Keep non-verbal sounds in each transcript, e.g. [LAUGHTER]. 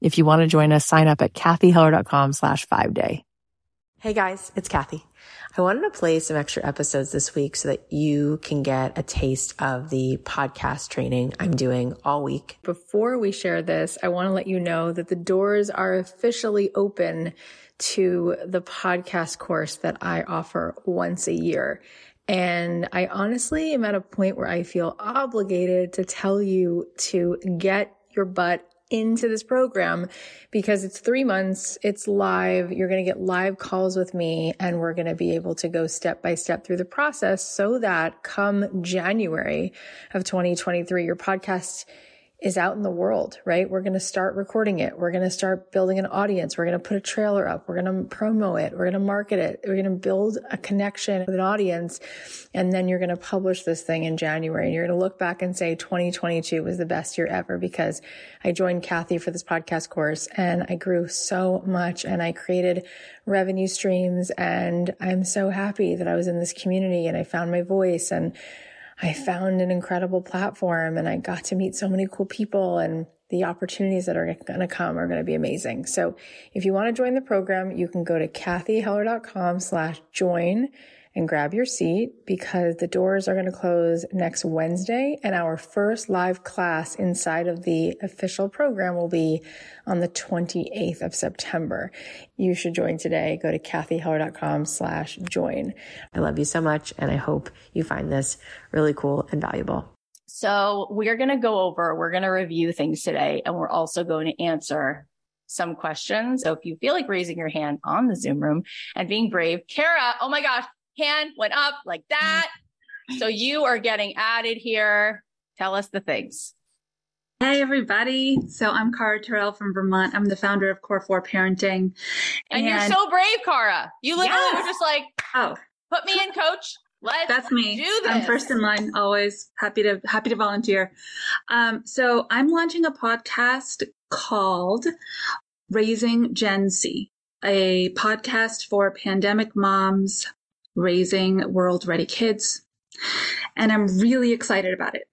If you want to join us, sign up at cathyheller.com slash five day. Hey guys, it's Cathy. I wanted to play some extra episodes this week so that you can get a taste of the podcast training I'm doing all week. Before we share this, I want to let you know that the doors are officially open to the podcast course that I offer once a year. And I honestly am at a point where I feel obligated to tell you to get your butt into this program because it's three months. It's live. You're going to get live calls with me and we're going to be able to go step by step through the process so that come January of 2023, your podcast is out in the world, right? We're going to start recording it. We're going to start building an audience. We're going to put a trailer up. We're going to promo it. We're going to market it. We're going to build a connection with an audience. And then you're going to publish this thing in January and you're going to look back and say 2022 was the best year ever because I joined Cathy for this podcast course and I grew so much and I created revenue streams and I'm so happy that I was in this community and I found my voice and I found an incredible platform and I got to meet so many cool people and the opportunities that are going to come are going to be amazing. So if you want to join the program, you can go to cathyheller.com slash join and grab your seat because the doors are going to close next Wednesday and our first live class inside of the official program will be on the 28th of September. You should join today. Go to cathyheller.com slash join. I love you so much and I hope you find this really cool and valuable. So we're going to go over, we're going to review things today and we're also going to answer some questions. So if you feel like raising your hand on the Zoom room and being brave, Cara, oh my gosh, hand went up like that. So you are getting added here. Tell us the things. Hey, everybody. So I'm Cara Terrell from Vermont. I'm the founder of Core 4 Parenting. And, and you're so brave, Cara. You literally yes. were just like, oh, put me in, coach. Let's That's me. I'm first in line, always happy to happy to volunteer. Um, so I'm launching a podcast called Raising Gen Z, a podcast for pandemic moms raising world ready kids. And I'm really excited about it.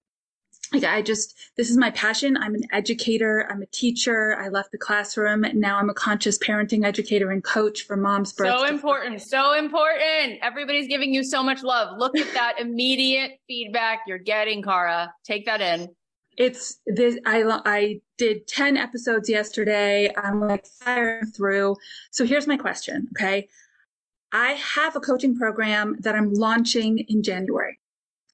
Like I just, this is my passion. I'm an educator. I'm a teacher. I left the classroom. Now I'm a conscious parenting educator and coach for moms. So important. So important. Everybody's giving you so much love. Look at that [LAUGHS] immediate feedback you're getting, Cara. Take that in. It's this, I, I did 10 episodes yesterday. I'm like firing through. So here's my question. Okay. I have a coaching program that I'm launching in January.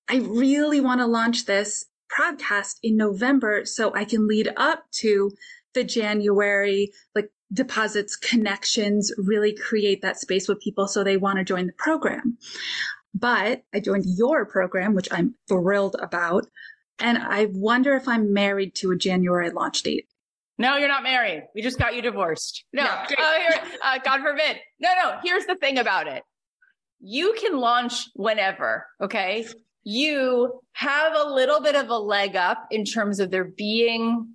I really want to launch this podcast in November so I can lead up to the January, like deposits, connections, really create that space with people so they want to join the program. But I joined your program, which I'm thrilled about. And I wonder if I'm married to a January launch date. No, you're not married. We just got you divorced. No, oh, here, uh, God forbid. No, no. Here's the thing about it. You can launch whenever. Okay. You have a little bit of a leg up in terms of there being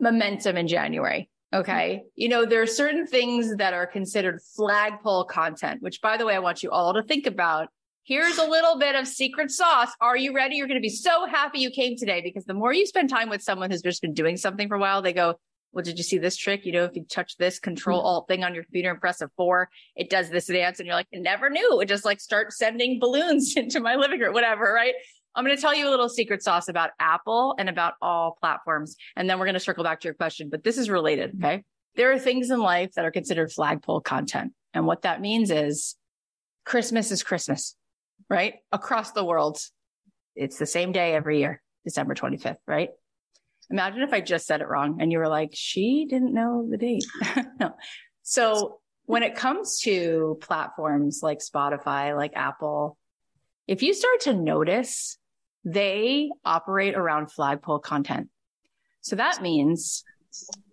momentum in January. Okay. You know, there are certain things that are considered flagpole content, which by the way, I want you all to think about Here's a little bit of secret sauce. Are you ready? You're going to be so happy you came today because the more you spend time with someone who's just been doing something for a while, they go, well, did you see this trick? You know, if you touch this control mm-hmm. alt thing on your computer and press a four, it does this dance. And you're like, I never knew. It just like start sending balloons [LAUGHS] into my living room, whatever. Right. I'm going to tell you a little secret sauce about Apple and about all platforms. And then we're going to circle back to your question, but this is related. Mm-hmm. Okay. There are things in life that are considered flagpole content. And what that means is Christmas is Christmas right? Across the world. It's the same day every year, December 25th, right? Imagine if I just said it wrong and you were like, she didn't know the date. [LAUGHS] no. So when it comes to platforms like Spotify, like Apple, if you start to notice, they operate around flagpole content. So that means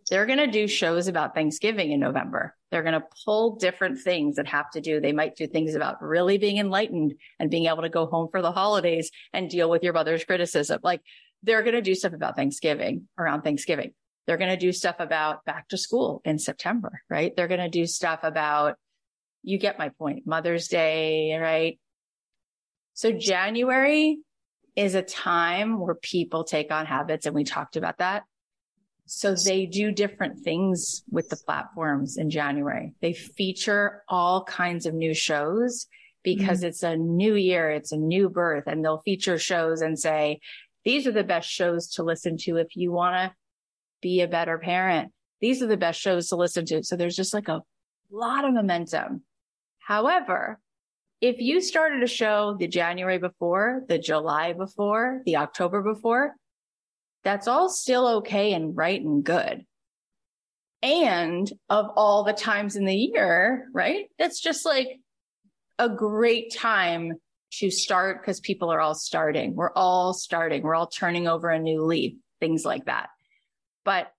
they're going to do shows about Thanksgiving in November. They're going to pull different things that have to do. They might do things about really being enlightened and being able to go home for the holidays and deal with your mother's criticism. Like they're going to do stuff about Thanksgiving around Thanksgiving. They're going to do stuff about back to school in September, right? They're going to do stuff about, you get my point, Mother's Day, right? So January is a time where people take on habits and we talked about that. So they do different things with the platforms in January. They feature all kinds of new shows because mm-hmm. it's a new year. It's a new birth and they'll feature shows and say, these are the best shows to listen to if you want to be a better parent. These are the best shows to listen to. So there's just like a lot of momentum. However, if you started a show the January before, the July before, the October before, that's all still okay and right and good. And of all the times in the year, right? That's just like a great time to start because people are all starting. We're all starting. We're all turning over a new leaf, things like that. But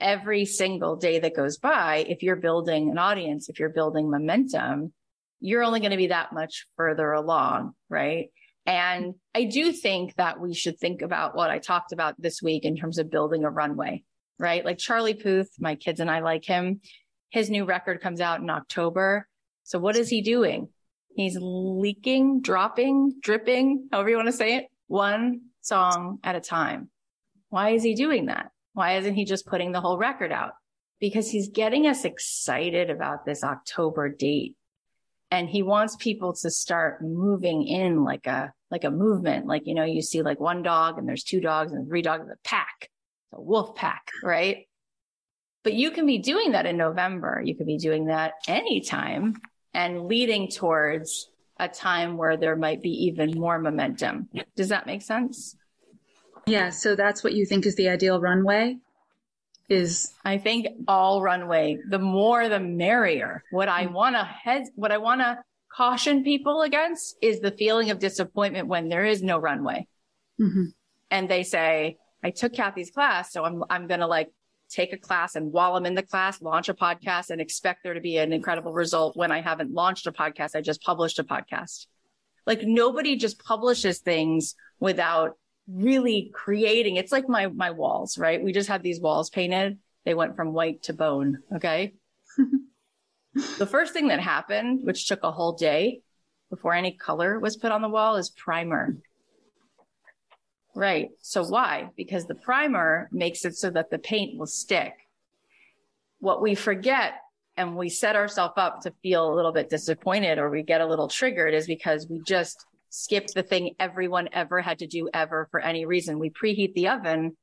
every single day that goes by, if you're building an audience, if you're building momentum, you're only going to be that much further along, right? And I do think that we should think about what I talked about this week in terms of building a runway, right? Like Charlie Puth, my kids and I like him. His new record comes out in October. So what is he doing? He's leaking, dropping, dripping, however you want to say it, one song at a time. Why is he doing that? Why isn't he just putting the whole record out? Because he's getting us excited about this October date and he wants people to start moving in like a like a movement. Like you know you see like one dog and there's two dogs and three dogs a pack a wolf pack right? But you can be doing that in november. You could be doing that anytime and leading towards a time where there might be even more momentum. Does that make sense? Yeah so that's what you think is the ideal runway is I think all runway, the more the merrier. What I mm-hmm. want to head, what I want to caution people against is the feeling of disappointment when there is no runway. Mm-hmm. And they say, I took Cathy's class, so I'm, I'm going to like take a class and while I'm in the class, launch a podcast and expect there to be an incredible result when I haven't launched a podcast. I just published a podcast. Like nobody just publishes things without really creating it's like my my walls right? We just had these walls painted. They went from white to bone okay? [LAUGHS] The first thing that happened which took a whole day before any color was put on the wall is primer. Right so why? Because the primer makes it so that the paint will stick. What we forget and we set ourselves up to feel a little bit disappointed or we get a little triggered is because we just skipped the thing everyone ever had to do ever for any reason. We preheat the oven,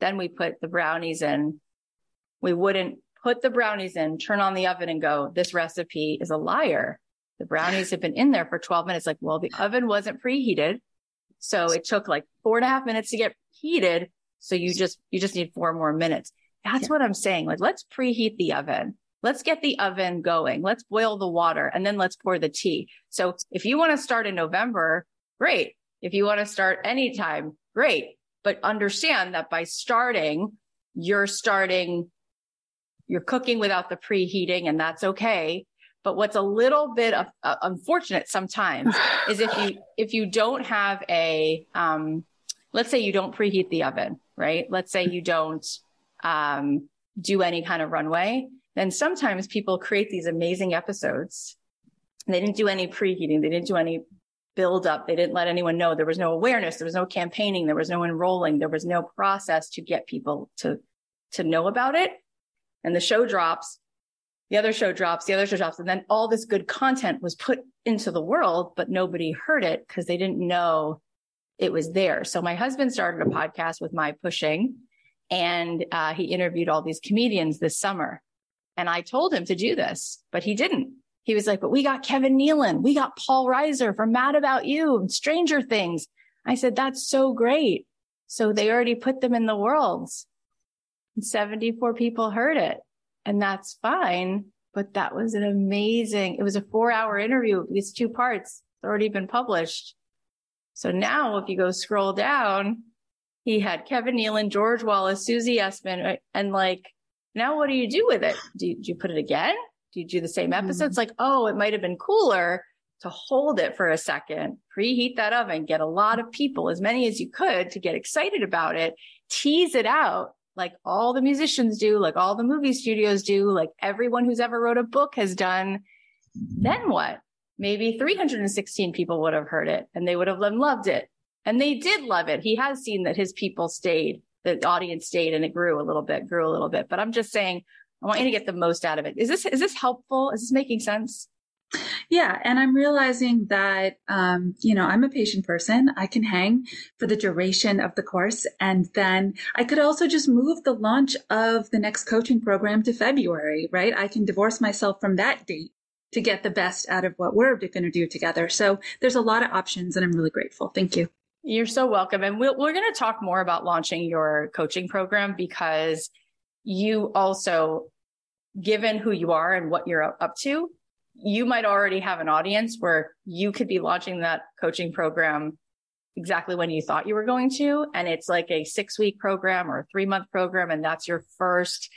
then we put the brownies in. We wouldn't put the brownies in, turn on the oven and go, this recipe is a liar. The brownies have been in there for 12 minutes. Like, well, the oven wasn't preheated. So it took like four and a half minutes to get heated. So you just, you just need four more minutes. That's yeah. what I'm saying. Like, let's preheat the oven let's get the oven going. Let's boil the water and then let's pour the tea. So if you want to start in November, great. If you want to start anytime, great. But understand that by starting, you're starting, you're cooking without the preheating and that's okay. But what's a little bit of, uh, unfortunate sometimes [SIGHS] is if you, if you don't have a, um, let's say you don't preheat the oven, right? Let's say you don't, um, do any kind of runway then sometimes people create these amazing episodes. They didn't do any preheating. They didn't do any build up. They didn't let anyone know. There was no awareness. There was no campaigning. There was no enrolling. There was no process to get people to, to know about it. And the show drops. The other show drops. The other show drops. And then all this good content was put into the world, but nobody heard it because they didn't know it was there. So my husband started a podcast with my pushing and uh, he interviewed all these comedians this summer. And I told him to do this, but he didn't. He was like, but we got Kevin Nealon. We got Paul Reiser from Mad About You and Stranger Things. I said, that's so great. So they already put them in the world. And 74 people heard it and that's fine. But that was an amazing, it was a four hour interview. It's two parts. It's already been published. So now if you go scroll down, He had Kevin Nealon, George Wallace, Susie Essman, and like, now what do you do with it? Do you, do you put it again? Do you do the same episodes? Mm-hmm. Like, oh, it might have been cooler to hold it for a second, preheat that oven, get a lot of people, as many as you could to get excited about it, tease it out like all the musicians do, like all the movie studios do, like everyone who's ever wrote a book has done. Then what? Maybe 316 people would have heard it and they would have loved it. And they did love it. He has seen that his people stayed, the audience stayed and it grew a little bit, grew a little bit. But I'm just saying, I want you to get the most out of it. Is this, is this helpful? Is this making sense? Yeah. And I'm realizing that, um, you know, I'm a patient person. I can hang for the duration of the course. And then I could also just move the launch of the next coaching program to February, right? I can divorce myself from that date to get the best out of what we're going to do together. So there's a lot of options and I'm really grateful. Thank you. You're so welcome. And we we are going to talk more about launching your coaching program because you also, given who you are and what you're up to, you might already have an audience where you could be launching that coaching program exactly when you thought you were going to. And it's like a six week program or a three month program. And that's your first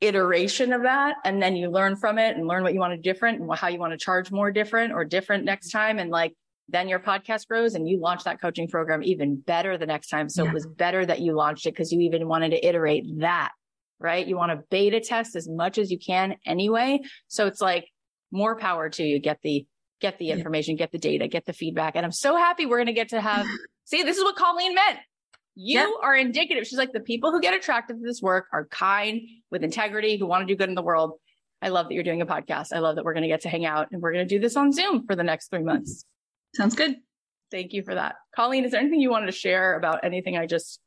iteration of that. And then you learn from it and learn what you want to different and how you want to charge more different or different next time. And like, then your podcast grows and you launch that coaching program even better the next time. So yeah. it was better that you launched it because you even wanted to iterate that, right? You want to beta test as much as you can anyway. So it's like, more power to you. Get the, get the information, yeah. get the data, get the feedback. And I'm so happy we're going to get to have, [LAUGHS] see, this is what Colleen meant. You are indicative. She's like, the people who get attracted to this work are kind with integrity, who want to do good in the world. I love that you're doing a podcast. I love that we're going to get to hang out and we're going to do this on Zoom for the next three months. Sounds good. Thank you for that. Colleen, is there anything you wanted to share about anything I just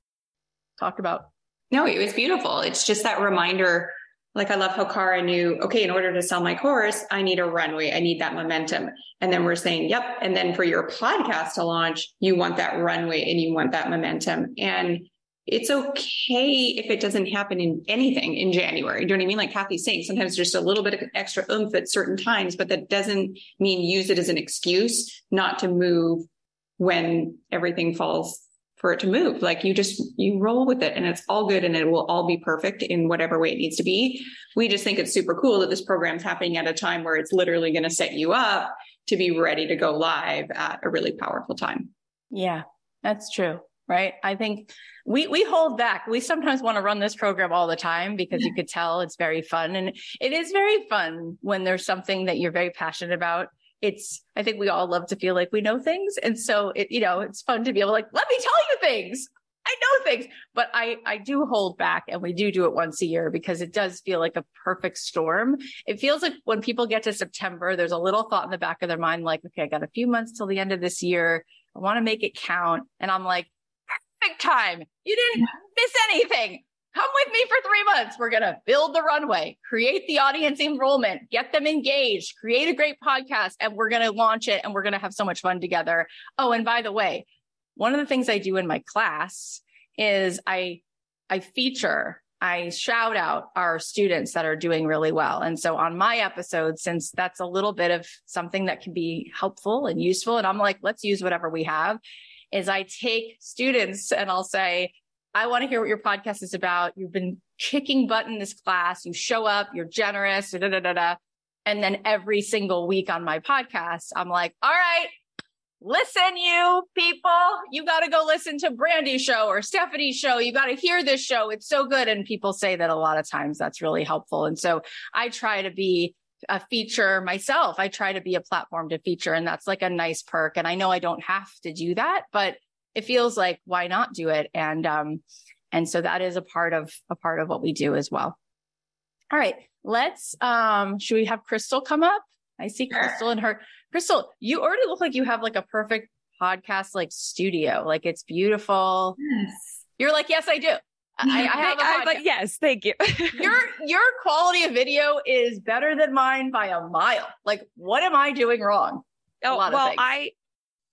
talked about? No, it was beautiful. It's just that reminder like I love how Cara knew, okay, in order to sell my course, I need a runway. I need that momentum. And then we're saying, yep. And then for your podcast to launch, you want that runway and you want that momentum. And it's okay if it doesn't happen in anything in January. Do you know what I mean? Like Cathy's saying, sometimes just a little bit of extra oomph at certain times, but that doesn't mean use it as an excuse not to move when everything falls for it to move. Like you just, you roll with it and it's all good and it will all be perfect in whatever way it needs to be. We just think it's super cool that this program's happening at a time where it's literally going to set you up to be ready to go live at a really powerful time. Yeah, that's true. Right. I think we, we hold back. We sometimes want to run this program all the time because you could tell it's very fun and it is very fun when there's something that you're very passionate about. It's i think we all love to feel like we know things and so it you know it's fun to be able to like let me tell you things! I know things! But i i do hold back and we do do it once a year because it does feel like a perfect storm. It feels like when people get to september there's a little thought in the back of their mind like okay i got a few months till the end of this year. I want to make it count. And i'm like perfect time you didn't miss anything come with me for three months. We're going to build the runway, create the audience enrollment, get them engaged, create a great podcast, and we're going to launch it and we're going to have so much fun together. Oh, and by the way, one of the things I do in my class is I, I feature I shout out our students that are doing really well. And so on my episode, since that's a little bit of something that can be helpful and useful, and I'm like, let's use whatever we have, is I take students and I'll say, I want to hear what your podcast is about. You've been kicking butt in this class. You show up, you're generous, da, da, da, da. And then every single week on my podcast, I'm like, all right, listen, you people, you got to go listen to Brandy's show or Stephanie's show. You got to hear this show. It's so good. And people say that a lot of times that's really helpful. And so I try to be a feature myself. I try to be a platform to feature and that's like a nice perk. And I know I don't have to do that, but it feels like why not do it? And um, and so that is a part of a part of what we do as well. All right, let's um, should we have Crystal come up? I see Crystal and her Crystal, you already look like you have like a perfect podcast like studio. Like it's beautiful. Yes. You're like, yes, I do. I, I [LAUGHS] have I, like, yes, thank you. [LAUGHS] your your quality of video is better than mine by a mile. Like, what am I doing wrong? Oh well, I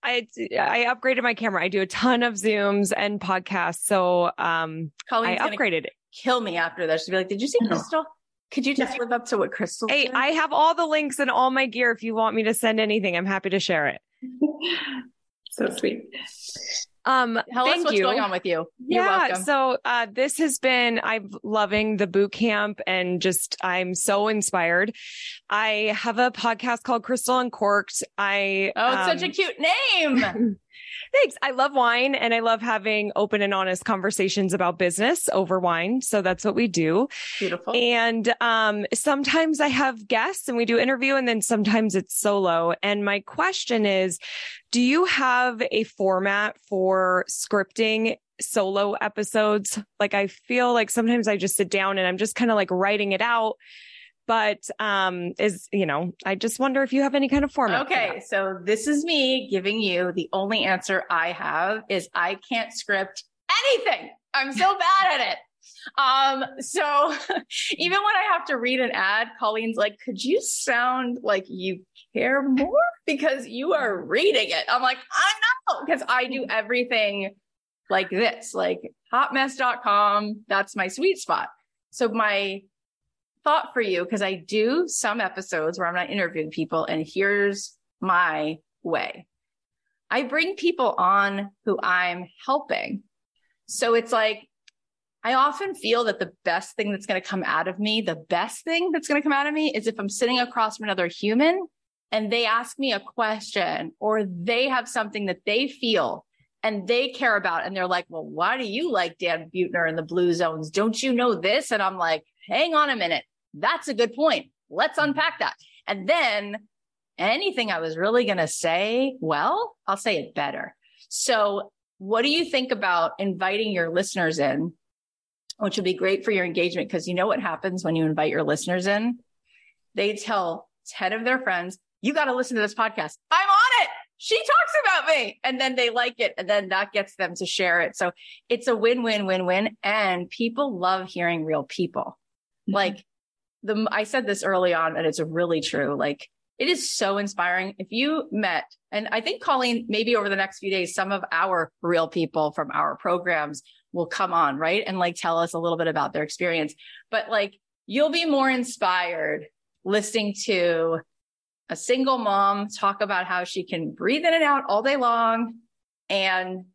I I upgraded my camera. I do a ton of Zooms and podcasts. So um Colleen's I upgraded it. Kill me after this. She'd be like, Did you see Crystal? Could you just live up to what Crystal? Hey, I have all the links and all my gear. If you want me to send anything, I'm happy to share it. [LAUGHS] so sweet. Um, Tell us what's you. going on with you. You're yeah. So uh, this has been I'm loving the boot camp and just I'm so inspired. I have a podcast called Crystal Uncorked. I oh, it's um, such a cute name. [LAUGHS] Thanks. I love wine and I love having open and honest conversations about business over wine. So that's what we do. Beautiful. And um, sometimes I have guests and we do interview and then sometimes it's solo. And my question is, do you have a format for scripting solo episodes? Like I feel like sometimes I just sit down and I'm just kind of like writing it out but um is you know i just wonder if you have any kind of format okay so this is me giving you the only answer i have is i can't script anything. I'm so [LAUGHS] bad at it. Um so [LAUGHS] even when i have to read an ad colleen's like could you sound like you care more? Because you are reading it. I'm like i know because i do [LAUGHS] everything like this like hotmess.com that's my sweet spot. So my thought for you because I do some episodes where I'm not interviewing people, and here's my way. I bring people on who I'm helping. So it's like, I often feel that the best thing that's going to come out of me, the best thing that's going to come out of me is if I'm sitting across from another human and they ask me a question or they have something that they feel and they care about. And they're like, well, why do you like Dan Buettner in the blue zones? Don't you know this? And I'm like, hang on a minute. That's a good point. Let's unpack that. And then anything I was really going to say, well, I'll say it better. So, what do you think about inviting your listeners in, which would be great for your engagement? Because you know what happens when you invite your listeners in? They tell 10 of their friends, you got to listen to this podcast. I'm on it. She talks about me. And then they like it. And then that gets them to share it. So it's a win, win, win, win. And people love hearing real people. Mm-hmm. Like the I said this early on, and it's really true. Like it is so inspiring. If you met, and I think Colleen, maybe over the next few days, some of our real people from our programs will come on, right? And like tell us a little bit about their experience. But like you'll be more inspired listening to a single mom talk about how she can breathe in and out all day long and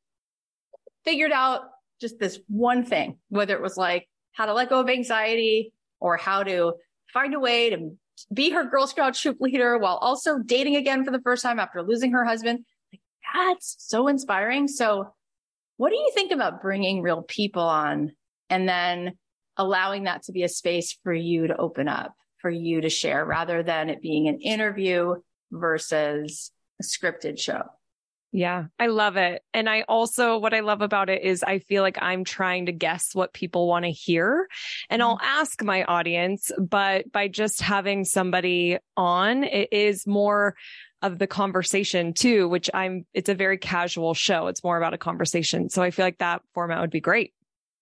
figured out just this one thing, whether it was like how to let go of anxiety, or how to find a way to be her Girl Scout troop leader while also dating again for the first time after losing her husband. Like, that's so inspiring. So, what do you think about bringing real people on and then allowing that to be a space for you to open up, for you to share rather than it being an interview versus a scripted show? Yeah, I love it. And I also, what I love about it is I feel like I'm trying to guess what people want to hear. And I'll mm-hmm. ask my audience, but by just having somebody on, it is more of the conversation too, which I'm, it's a very casual show. It's more about a conversation. So I feel like that format would be great.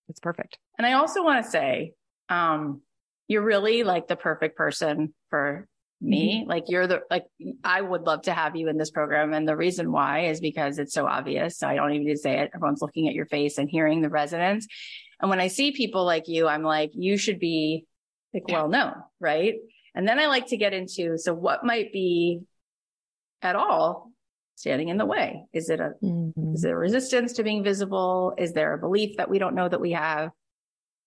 It's perfect. And I also want to say, um, you're really like the perfect person for me. Mm-hmm. Like you're the, like, I would love to have you in this program. And the reason why is because it's so obvious. So I don't even need to say it. Everyone's looking at your face and hearing the resonance. And when I see people like you, I'm like, you should be like well known. Right. And then I like to get into, so what might be at all standing in the way? Is it a, mm-hmm. is there resistance to being visible? Is there a belief that we don't know that we have?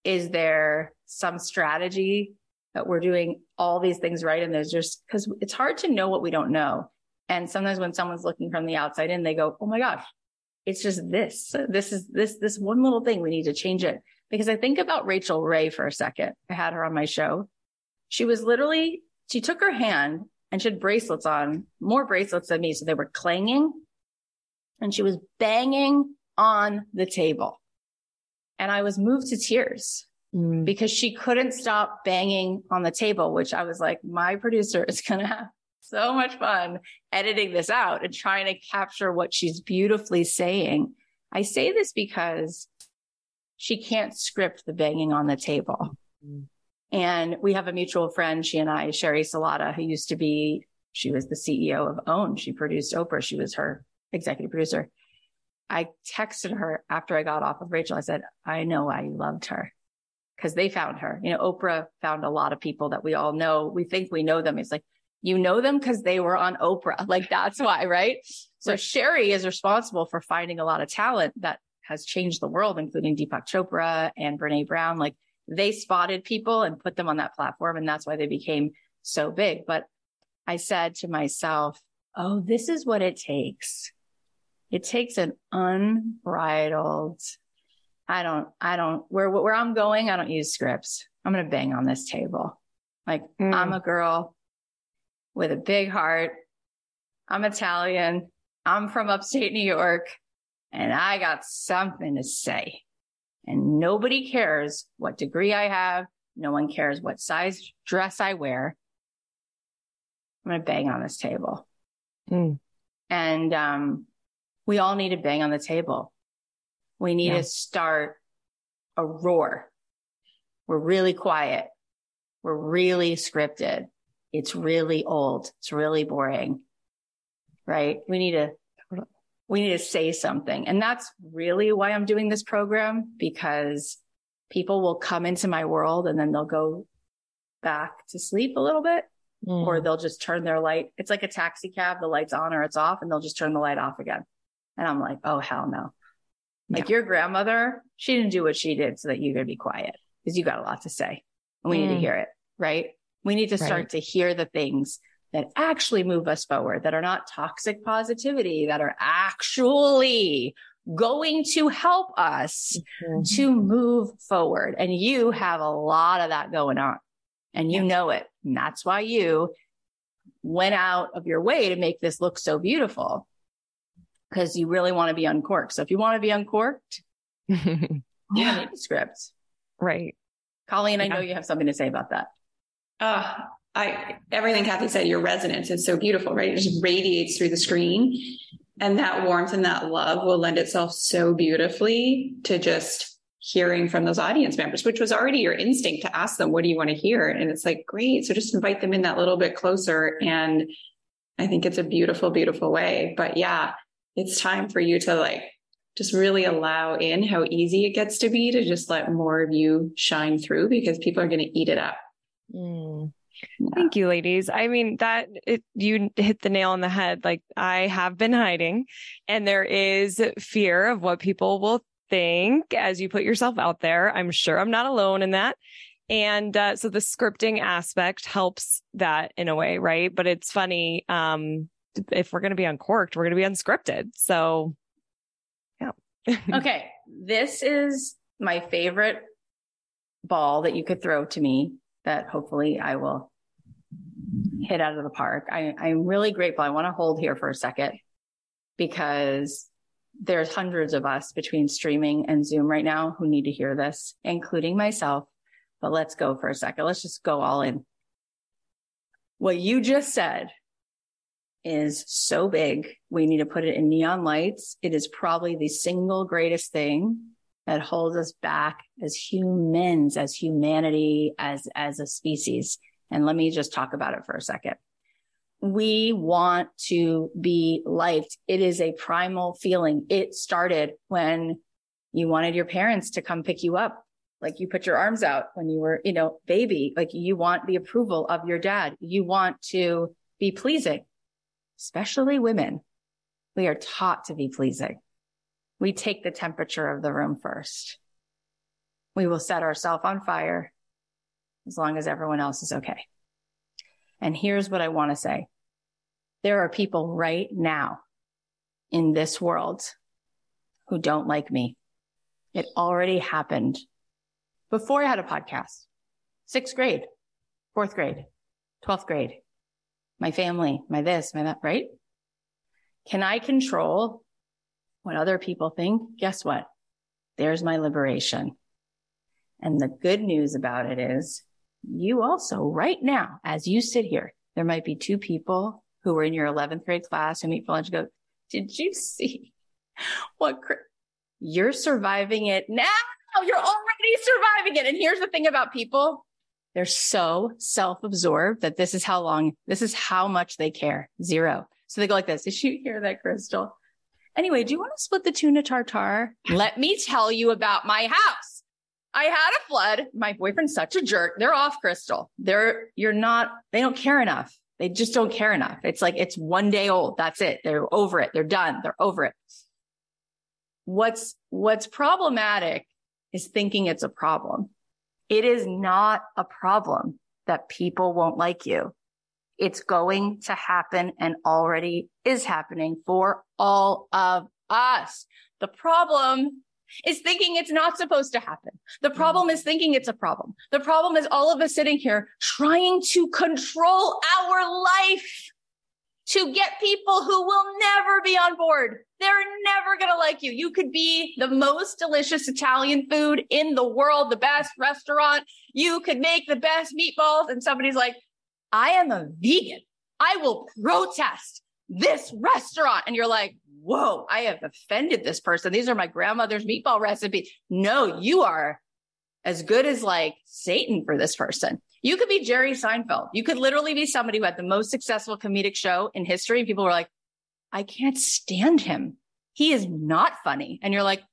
Is there some strategy that we're doing all these things right. And there's just because it's hard to know what we don't know. And sometimes when someone's looking from the outside in, they go, Oh my gosh, it's just this. This is this, this one little thing. We need to change it. Because I think about Rachael Ray for a second. I had her on my show. She was literally, she took her hand and she had bracelets on, more bracelets than me. So they were clanging and she was banging on the table. And I was moved to tears mm. because she couldn't stop banging on the table, which I was like, my producer is going to have so much fun editing this out and trying to capture what she's beautifully saying. I say this because she can't script the banging on the table. Mm. And we have a mutual friend, she and I, Sheri Salata, who used to be, she was the CEO of OWN. She produced Oprah. She was her executive producer. I texted her after I got off of Rachel. I said, I know I loved her because they found her. You know, Oprah found a lot of people that we all know. We think we know them. It's like, You know them because they were on Oprah. [LAUGHS] Like that's why, right? So right. Sheri is responsible for finding a lot of talent that has changed the world, including Deepak Chopra and Brene Brown. Like they spotted people and put them on that platform. And that's why they became so big. But I said to myself, Oh, this is what it takes. It takes an unbridled, I don't, I don't, where, where I'm going, I don't use scripts. I'm going to bang on this table. Like mm. I'm a girl with a big heart. I'm Italian. I'm from upstate New York and I got something to say. And nobody cares what degree I have. No one cares what size dress I wear. I'm going to bang on this table. Mm. And, um, we all need to bang on the table. We need yeah. to start a roar. We're really quiet. We're really scripted. It's really old. It's really boring. Right? We need to we need to say something. And that's really why I'm doing this program because people will come into my world and then they'll go back to sleep a little bit mm. or they'll just turn their light. It's like a taxi cab. The light's on or it's off and they'll just turn the light off again. And I'm like, Oh, hell no. Like yeah. your grandmother, she didn't do what she did so that you could be quiet because you got a lot to say and we mm. need to mm. hear it. Right. We need to start right. to hear the things that actually move us forward, that are not toxic positivity, that are actually going to help us mm-hmm. to move forward. And you have a lot of that going on and you know it. And that's why you went out of your way to make this look so beautiful because you really want to be uncorked. So if you want to be uncorked, yeah. [LAUGHS] you need a script. Right. Colleen, I know you have something to say about that. Uh, I everything Cathy said, your resonance is so beautiful, right? It just radiates through the screen. And that warmth and that love will lend itself so beautifully to just hearing from those audience members, which was already your instinct to ask them, what do you want to hear? And it's like, great. So just invite them in that little bit closer. And I think it's a beautiful, beautiful way. But yeah, it's time for you to like just really allow in how easy it gets to be to just let more of you shine through because people are going to eat it up. Mm. Yeah. Thank you, ladies. I mean, that it, you hit the nail on the head. Like I have been hiding and there is fear of what people will think as you put yourself out there. I'm sure I'm not alone in that. And uh, so the scripting aspect helps that in a way, right? But it's funny. Um, if we're going to be uncorked, we're going to be unscripted. So, yeah. [LAUGHS] okay. This is my favorite ball that you could throw to me that hopefully I will hit out of the park. I, I'm really grateful. I want to hold here for a second because there's hundreds of us between streaming and Zoom right now who need to hear this, including myself. But let's go for a second. Let's just go all in. What you just said is so big. We need to put it in neon lights. It is probably the single greatest thing that holds us back as humans, as humanity, as, as a species. And let me just talk about it for a second. We want to be liked. It is a primal feeling. It started when you wanted your parents to come pick you up. Like you put your arms out when you were, you know, baby, like you want the approval of your dad. You want to be pleasing, especially women. We are taught to be pleasing we take the temperature of the room first. We will set ourselves on fire as long as everyone else is okay. And here's what I want to say. There are people right now in this world who don't like me. It already happened before I had a podcast, sixth grade, fourth grade, 12th grade, my family, my this, my that, right? Can I control what other people think, guess what? There's my liberation. And the good news about it is you also right now, as you sit here, there might be two people who were in your 11th grade class who meet for lunch and go, did you see what cr-? you're surviving it now? You're already surviving it. And here's the thing about people. They're so self-absorbed that this is how long, this is how much they care. Zero. So they go like this. [LAUGHS] Did you hear that, Crystal? Anyway, do you want to split the tuna tartar? Let me tell you about my house. I had a flood. My boyfriend's such a jerk. They're off crystal. They're, you're not, they don't care enough. They just don't care enough. It's like it's one day old. That's it. They're over it. They're done. They're over it. What's what's problematic is thinking it's a problem. It is not a problem that people won't like you. It's going to happen and already is happening for all of us. The problem is thinking it's not supposed to happen. The mm-hmm. problem is thinking it's a problem. The problem is all of us sitting here trying to control our life to get people who will never be on board. They're never going to like you. You could be the most delicious Italian food in the world, the best restaurant. You could make the best meatballs. And somebody's like, I am a vegan. I will protest this restaurant. And you're like, whoa, I have offended this person. These are my grandmother's meatball recipe. No, you are as good as like Satan for this person. You could be Jerry Seinfeld. You could literally be somebody who had the most successful comedic show in history. And people were like, I can't stand him. He is not funny. And you're like,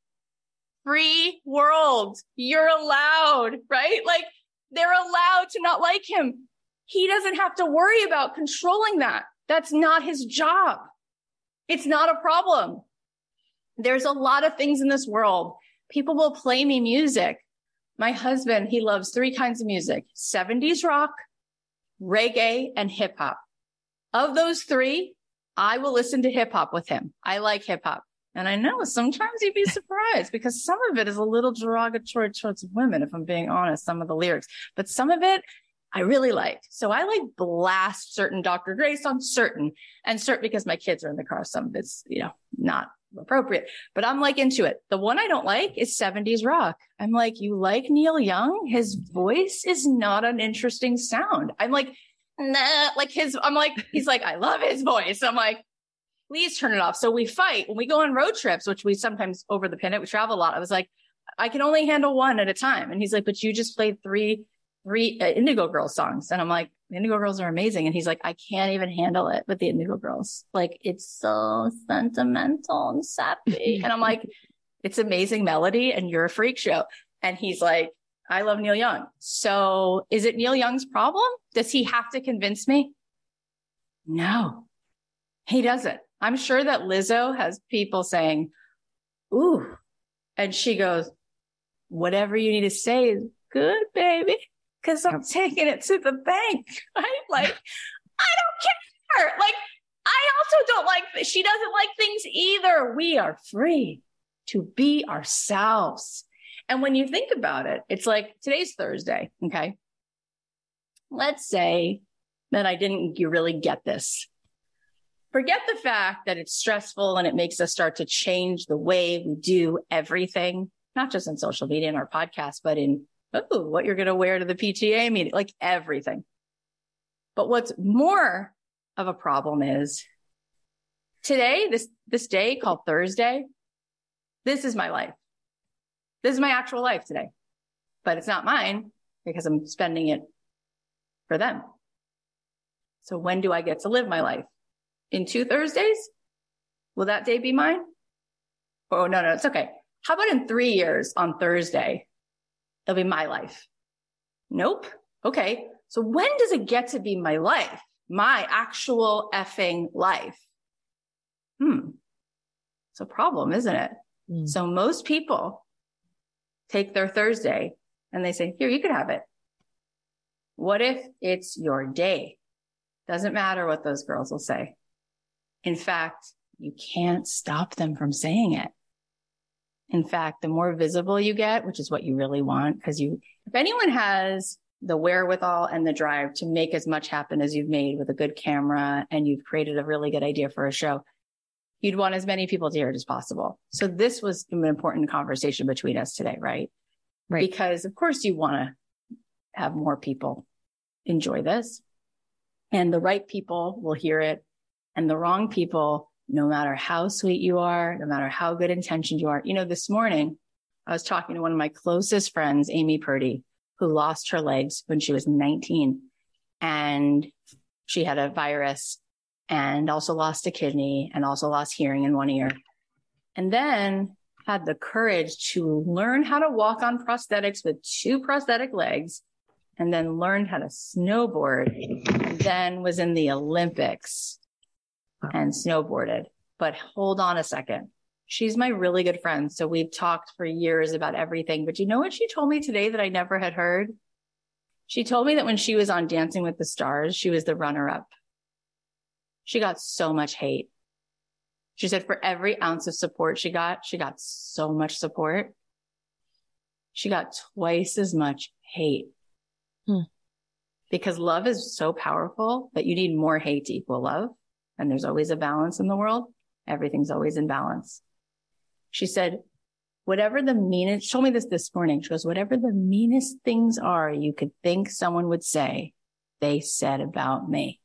free world. You're allowed, right? Like they're allowed to not like him. He doesn't have to worry about controlling that. That's not his job. It's not a problem. There's a lot of things in this world. People will play me music. My husband, he loves three kinds of music 70s rock, reggae, and hip hop. Of those three, I will listen to hip hop with him. I like hip hop. And I know sometimes you'd be [LAUGHS] surprised because some of it is a little derogatory towards women, if I'm being honest, some of the lyrics, but some of it I really like. So I like blast certain Dr. Grace on certain and certain because my kids are in the car. Some of it's, you know, not appropriate, but I'm like into it. The one I don't like is 70s rock. I'm like, you like Neil Young? His voice is not an interesting sound. I'm like, nah, like his, I'm like, he's like, I love his voice. I'm like, please turn it off. So we fight when we go on road trips, which we sometimes over the pandemic, we travel a lot. I was like, I can only handle one at a time. And he's like, but you just played three three uh, Indigo Girls songs. And I'm like, the Indigo Girls are amazing. And he's like, I can't even handle it with the Indigo Girls. Like, it's so sentimental and sappy. [LAUGHS] and I'm like, it's amazing melody and you're a freak show. And he's like, I love Neil Young. So is it Neil Young's problem? Does he have to convince me? No, he doesn't. I'm sure that Lizzo has people saying, ooh, and she goes, whatever you need to say is good, baby because I'm taking it to the bank, [LAUGHS] right? Like, I don't care. Like, I also don't like, she doesn't like things either. We are free to be ourselves. And when you think about it, it's like today's Thursday. Okay. Let's say that I didn't you really get this. Forget the fact that it's stressful and it makes us start to change the way we do everything, not just in social media and our podcast, but in oh, what you're going to wear to the PTA meeting, like everything. But what's more of a problem is today, this, this day called Thursday, this is my life. This is my actual life today, but it's not mine because I'm spending it for them. So when do I get to live my life? In two Thursdays? Will that day be mine? Oh, no, no, it's okay. How about in three years on Thursday? It'll be my life. Nope. Okay. So when does it get to be my life? My actual effing life? Hmm. It's a problem, isn't it? Mm. So most people take their Thursday and they say, here, you could have it. What if it's your day? Doesn't matter what those girls will say. In fact, you can't stop them from saying it. In fact, the more visible you get, which is what you really want, because you, if anyone has the wherewithal and the drive to make as much happen as you've made with a good camera and you've created a really good idea for a show, you'd want as many people to hear it as possible. So this was an important conversation between us today, right? Right. Because of course you want to have more people enjoy this and the right people will hear it and the wrong people no matter how sweet you are, no matter how good intentioned you are. You know, this morning I was talking to one of my closest friends, Amy Purdy, who lost her legs when she was 19 and she had a virus and also lost a kidney and also lost hearing in one ear. And then had the courage to learn how to walk on prosthetics with two prosthetic legs and then learned how to snowboard and then was in the Olympics and snowboarded. But hold on a second. She's my really good friend. So we've talked for years about everything. But you know what she told me today that I never had heard? She told me that when she was on Dancing with the Stars, she was the runner up. She got so much hate. She said for every ounce of support she got, she got so much support. She got twice as much hate. Hmm. Because love is so powerful that you need more hate to equal love. And there's always a balance in the world. Everything's always in balance. She said, whatever the meanest, told me this this morning. She goes, whatever the meanest things are you could think someone would say, they said about me.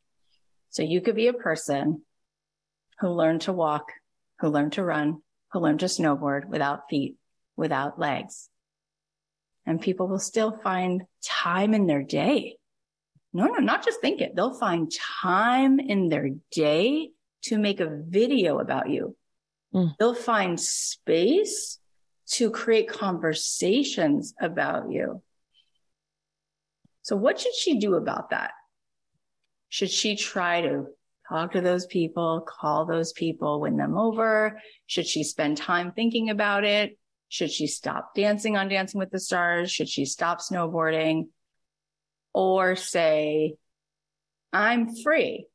So you could be a person who learned to walk, who learned to run, who learned to snowboard without feet, without legs. And people will still find time in their day. No, no, not just think it. They'll find time in their day to make a video about you. Mm. They'll find space to create conversations about you. So what should she do about that? Should she try to talk to those people, call those people, win them over? Should she spend time thinking about it? Should she stop dancing on Dancing with the Stars? Should she stop snowboarding? Or say, I'm free.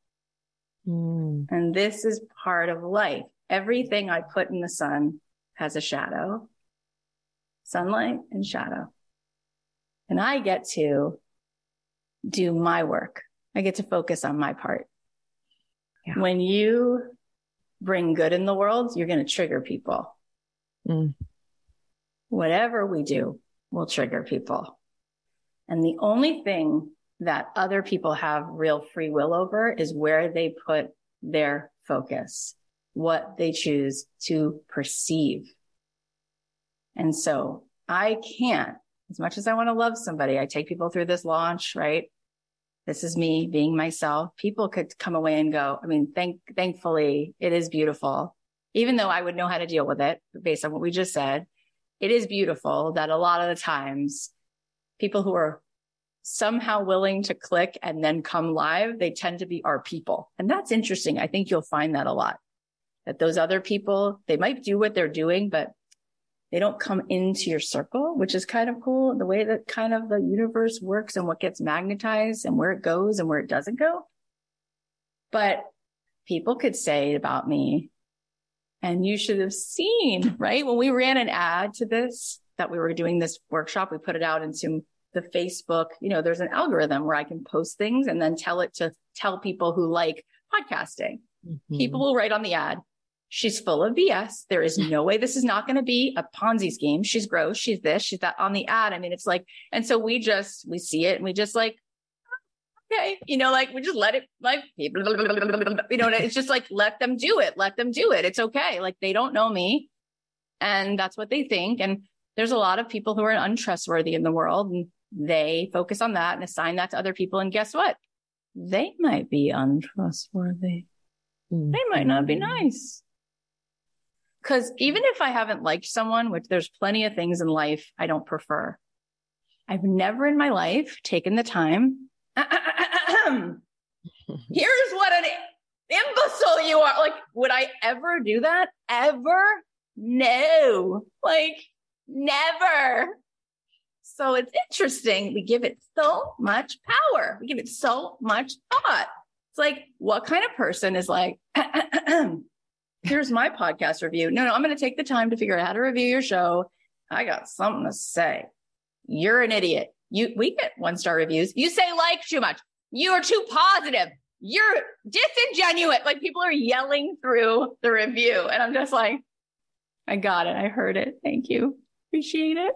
Mm. And this is part of life. Everything I put in the sun has a shadow, sunlight and shadow. And I get to do my work. I get to focus on my part. Yeah. When you bring good in the world, you're going to trigger people. Mm. Whatever we do will trigger people. And the only thing that other people have real free will over is where they put their focus, what they choose to perceive. And so I can't, as much as I want to love somebody, I take people through this launch, right? This is me being myself. People could come away and go, I mean, thank, thankfully it is beautiful, even though I would know how to deal with it based on what we just said. It is beautiful that a lot of the times people who are somehow willing to click and then come live, they tend to be our people. And that's interesting. I think you'll find that a lot that those other people, they might do what they're doing, but they don't come into your circle, which is kind of cool. The way that kind of the universe works and what gets magnetized and where it goes and where it doesn't go. But people could say about me, and you should have seen, right? When we ran an ad to this, that we were doing this workshop, we put it out into the Facebook, you know, there's an algorithm where I can post things and then tell it to tell people who like podcasting. Mm-hmm. People will write on the ad, She's full of BS. There is no way this is not going to be a Ponzi scheme. She's gross. She's this, she's that on the ad. I mean, it's like, and so we just, we see it and we just like, okay, you know, like we just let it, like, you know, it's just like, let them do it. Let them do it. It's okay. Like they don't know me and that's what they think. And there's a lot of people who are untrustworthy in the world and they focus on that and assign that to other people. And guess what? They might be untrustworthy. They might not be mm-hmm. nice. Cause even if I haven't liked someone, which there's plenty of things in life I don't prefer, I've never in my life taken the time. [LAUGHS] Here's what an imbecile you are. Like, would I ever do that? Ever? No. Like, never. So it's interesting. We give it so much power. We give it so much thought. It's like, what kind of person is like, [CLEARS THROAT] here's my podcast review. No, no, I'm going to take the time to figure out how to review your show. I got something to say. You're an idiot. You, we get one star reviews. You say like too much. You are too positive. You're disingenuous. Like people are yelling through the review. And I'm just like, I got it. I heard it. Thank you. Appreciate it.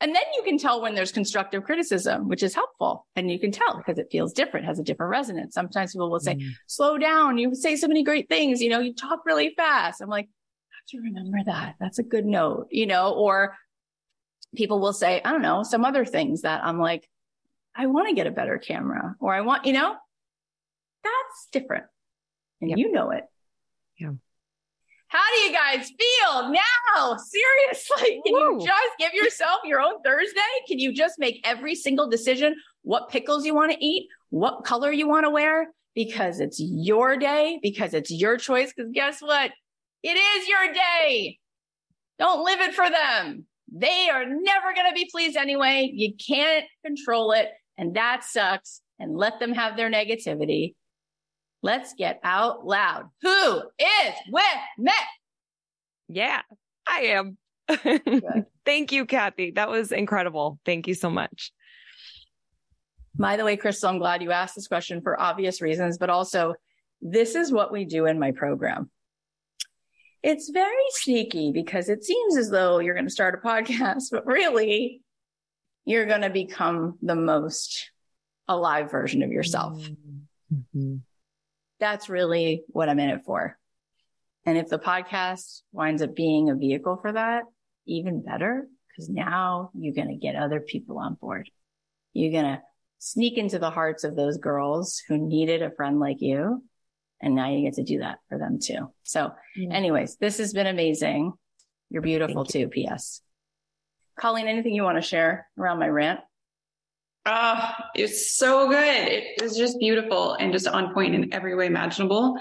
And then you can tell when there's constructive criticism, which is helpful. And you can tell because it feels different, has a different resonance. Sometimes people will say, mm. slow down. You say so many great things. You know, you talk really fast. I'm like, I have to remember that. That's a good note, you know, or people will say, I don't know, some other things that I'm like, I want to get a better camera or I want, you know, that's different. And yep. you know it. How do you guys feel now? Seriously, can Woo. you just give yourself your own Thursday? Can you just make every single decision what pickles you want to eat, what color you want to wear, because it's your day, because it's your choice. Because guess what? It is your day. Don't live it for them. They are never going to be pleased anyway. You can't control it. And that sucks. And let them have their negativity. Let's get out loud. Who is with me? Yeah, I am. [LAUGHS] Thank you, Cathy. That was incredible. Thank you so much. By the way, Crystal, I'm glad you asked this question for obvious reasons, but also this is what we do in my program. It's very sneaky because it seems as though you're going to start a podcast, but really you're going to become the most alive version of yourself. Mm-hmm. That's really what I'm in it for. And if the podcast winds up being a vehicle for that, even better, because now you're going to get other people on board. You're going to sneak into the hearts of those girls who needed a friend like you. And now you get to do that for them too. So anyways, this has been amazing. You're beautiful too. P.S. Colleen, anything you want to share around my rant? Oh, it's so good. It was just beautiful and just on point in every way imaginable.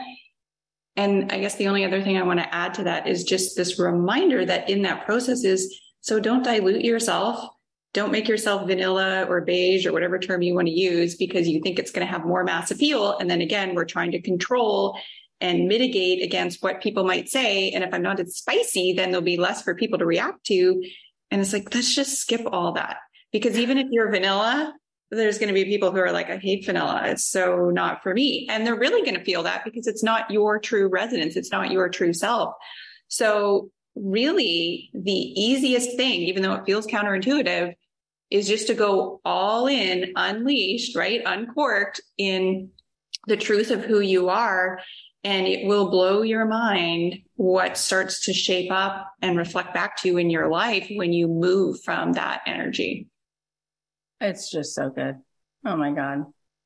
And I guess the only other thing I want to add to that is just this reminder that in that process is so don't dilute yourself. Don't make yourself vanilla or beige or whatever term you want to use because you think it's going to have more mass appeal. And then again, we're trying to control and mitigate against what people might say. And if I'm not as spicy, then there'll be less for people to react to. And it's like, let's just skip all that. Because even if you're vanilla, there's going to be people who are like, I hate vanilla. It's so not for me. And they're really going to feel that because it's not your true resonance. It's not your true self. So really the easiest thing, even though it feels counterintuitive, is just to go all in, unleashed, right? Uncorked in the truth of who you are. And it will blow your mind what starts to shape up and reflect back to you in your life when you move from that energy. It's just so good. Oh my God.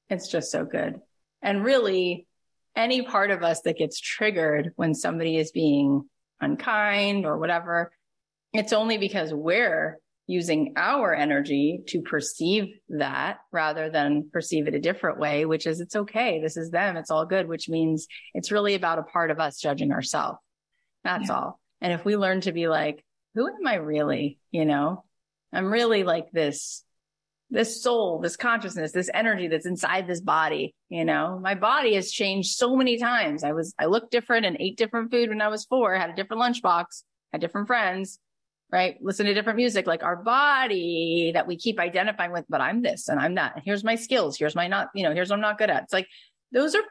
It's just so good. And really, any part of us that gets triggered when somebody is being unkind or whatever, it's only because we're using our energy to perceive that rather than perceive it a different way, which is it's okay. This is them. It's all good, which means it's really about a part of us judging ourselves. That's yeah. all. And if we learn to be like, who am I really? You know, I'm really like this this soul, this consciousness, this energy that's inside this body. You know, my body has changed so many times. I was, I looked different and ate different food when I was four, had a different lunchbox, had different friends, right? Listen to different music, like our body that we keep identifying with, but I'm this and I'm that. Here's my skills. Here's my not, you know, here's what I'm not good at. It's like, those are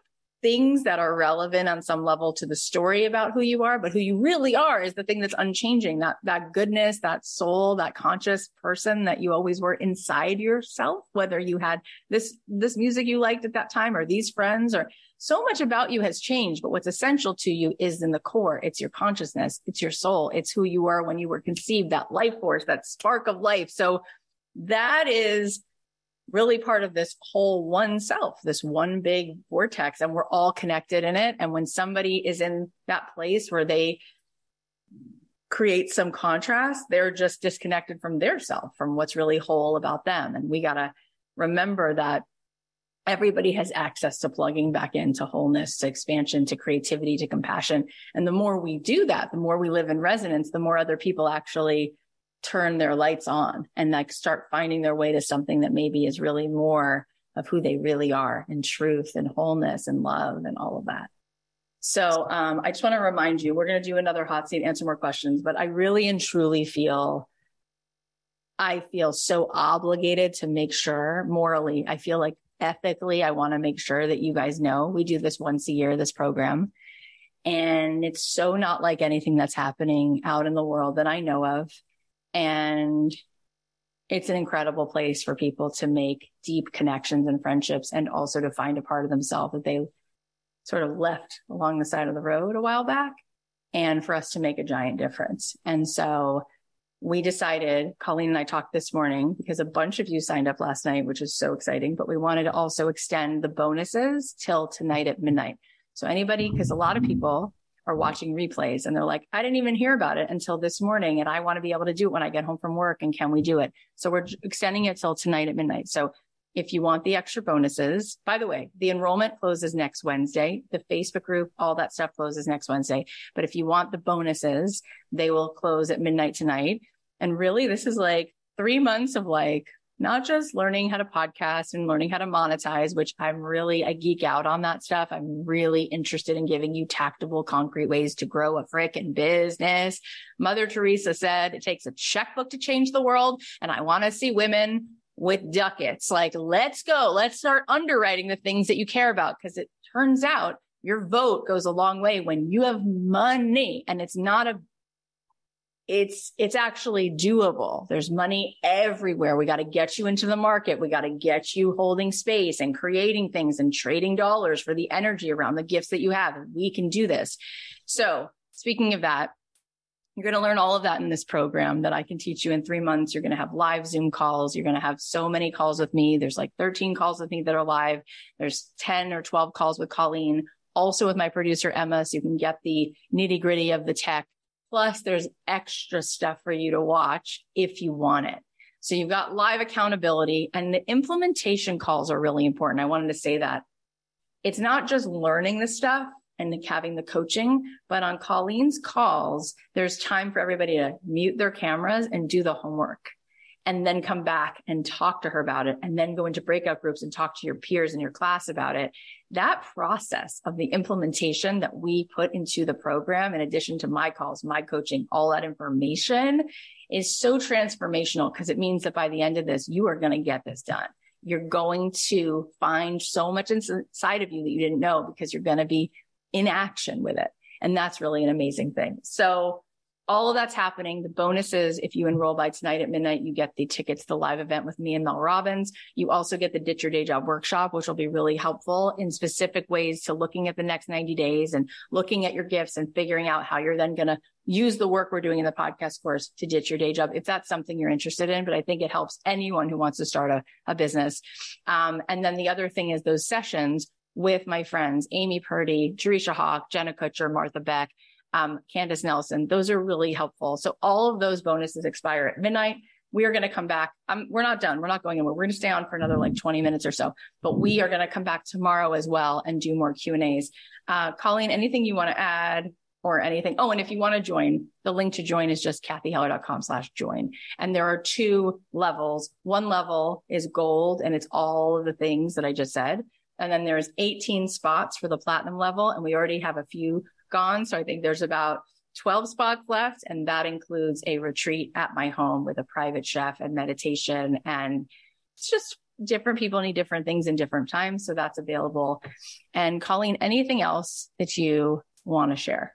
things that are relevant on some level to the story about who you are, but who you really are is the thing that's unchanging. That, that goodness, that soul, that conscious person that you always were inside yourself, whether you had this, this music you liked at that time or these friends or so much about you has changed, but what's essential to you is in the core. It's your consciousness. It's your soul. It's who you are when you were conceived, that life force, that spark of life. So that is really part of this whole one self, this one big vortex, and we're all connected in it. And when somebody is in that place where they create some contrast, they're just disconnected from their self, from what's really whole about them. And we got to remember that everybody has access to plugging back into wholeness, to expansion, to creativity, to compassion. And the more we do that, the more we live in resonance, the more other people actually turn their lights on and like start finding their way to something that maybe is really more of who they really are in truth and wholeness and love and all of that. So um, I just want to remind you, we're going to do another hot seat, answer more questions, but I really and truly feel, I feel so obligated to make sure morally, I feel like ethically, I want to make sure that you guys know we do this once a year, this program. And it's so not like anything that's happening out in the world that I know of. And it's an incredible place for people to make deep connections and friendships and also to find a part of themselves that they sort of left along the side of the road a while back and for us to make a giant difference. And so we decided, Colleen and I talked this morning because a bunch of you signed up last night, which is so exciting, but we wanted to also extend the bonuses till tonight at midnight. So anybody, because a lot of people are watching replays and they're like, I didn't even hear about it until this morning. And I want to be able to do it when I get home from work. And can we do it? So we're extending it till tonight at midnight. So if you want the extra bonuses, by the way, the enrollment closes next Wednesday. The Facebook group, all that stuff closes next Wednesday. But if you want the bonuses, they will close at midnight tonight. And really, this is like three months of like not just learning how to podcast and learning how to monetize, which I'm really, I geek out on that stuff. I'm really interested in giving you tactable, concrete ways to grow a frickin' business. Mother Teresa said it takes a checkbook to change the world. And I want to see women with ducats. Like, let's go. Let's start underwriting the things that you care about. Cause it turns out your vote goes a long way when you have money and it's not a it's it's actually doable there's money everywhere we got to get you into the market we got to get you holding space and creating things and trading dollars for the energy around the gifts that you have we can do this so speaking of that you're going to learn all of that in this program that I can teach you in three months. You're going to have live Zoom calls. You're going to have so many calls with me. There's like 13 calls with me that are live. There's 10 or 12 calls with Colleen, also with my producer, Emma. So you can get the nitty gritty of the tech Plus, there's extra stuff for you to watch if you want it. So you've got live accountability and the implementation calls are really important. I wanted to say that it's not just learning the stuff and having the coaching, but on Colleen's calls, there's time for everybody to mute their cameras and do the homework and then come back and talk to her about it and then go into breakout groups and talk to your peers in your class about it. That process of the implementation that we put into the program, in addition to my calls, my coaching, all that information is so transformational because it means that by the end of this, you are going to get this done. You're going to find so much inside of you that you didn't know because you're going to be in action with it. And that's really an amazing thing. So all of that's happening. The bonuses, if you enroll by tonight at midnight, you get the tickets to the live event with me and Mel Robbins. You also get the Ditch Your Day Job workshop, which will be really helpful in specific ways to looking at the next 90 days and looking at your gifts and figuring out how you're then going to use the work we're doing in the podcast course to ditch your day job if that's something you're interested in. But I think it helps anyone who wants to start a, a business. Um, and then the other thing is those sessions with my friends, Amy Purdy, Jerisha Hawk, Jenna Kutcher, Martha Beck um, Candace Nelson. Those are really helpful. So all of those bonuses expire at midnight. We are going to come back. Um, we're not done. We're not going anywhere. We're going to stay on for another like 20 minutes or so, but we are going to come back tomorrow as well and do more Q and A's. Uh, Colleen, anything you want to add or anything? Oh, and if you want to join, the link to join is just cathyheller.com slash join. And there are two levels. One level is gold and it's all of the things that I just said. And then there's 18 spots for the platinum level. And we already have a few gone. So I think there's about 12 spots left. And that includes a retreat at my home with a private chef and meditation. And it's just different people need different things in different times. So that's available. And Colleen, anything else that you want to share?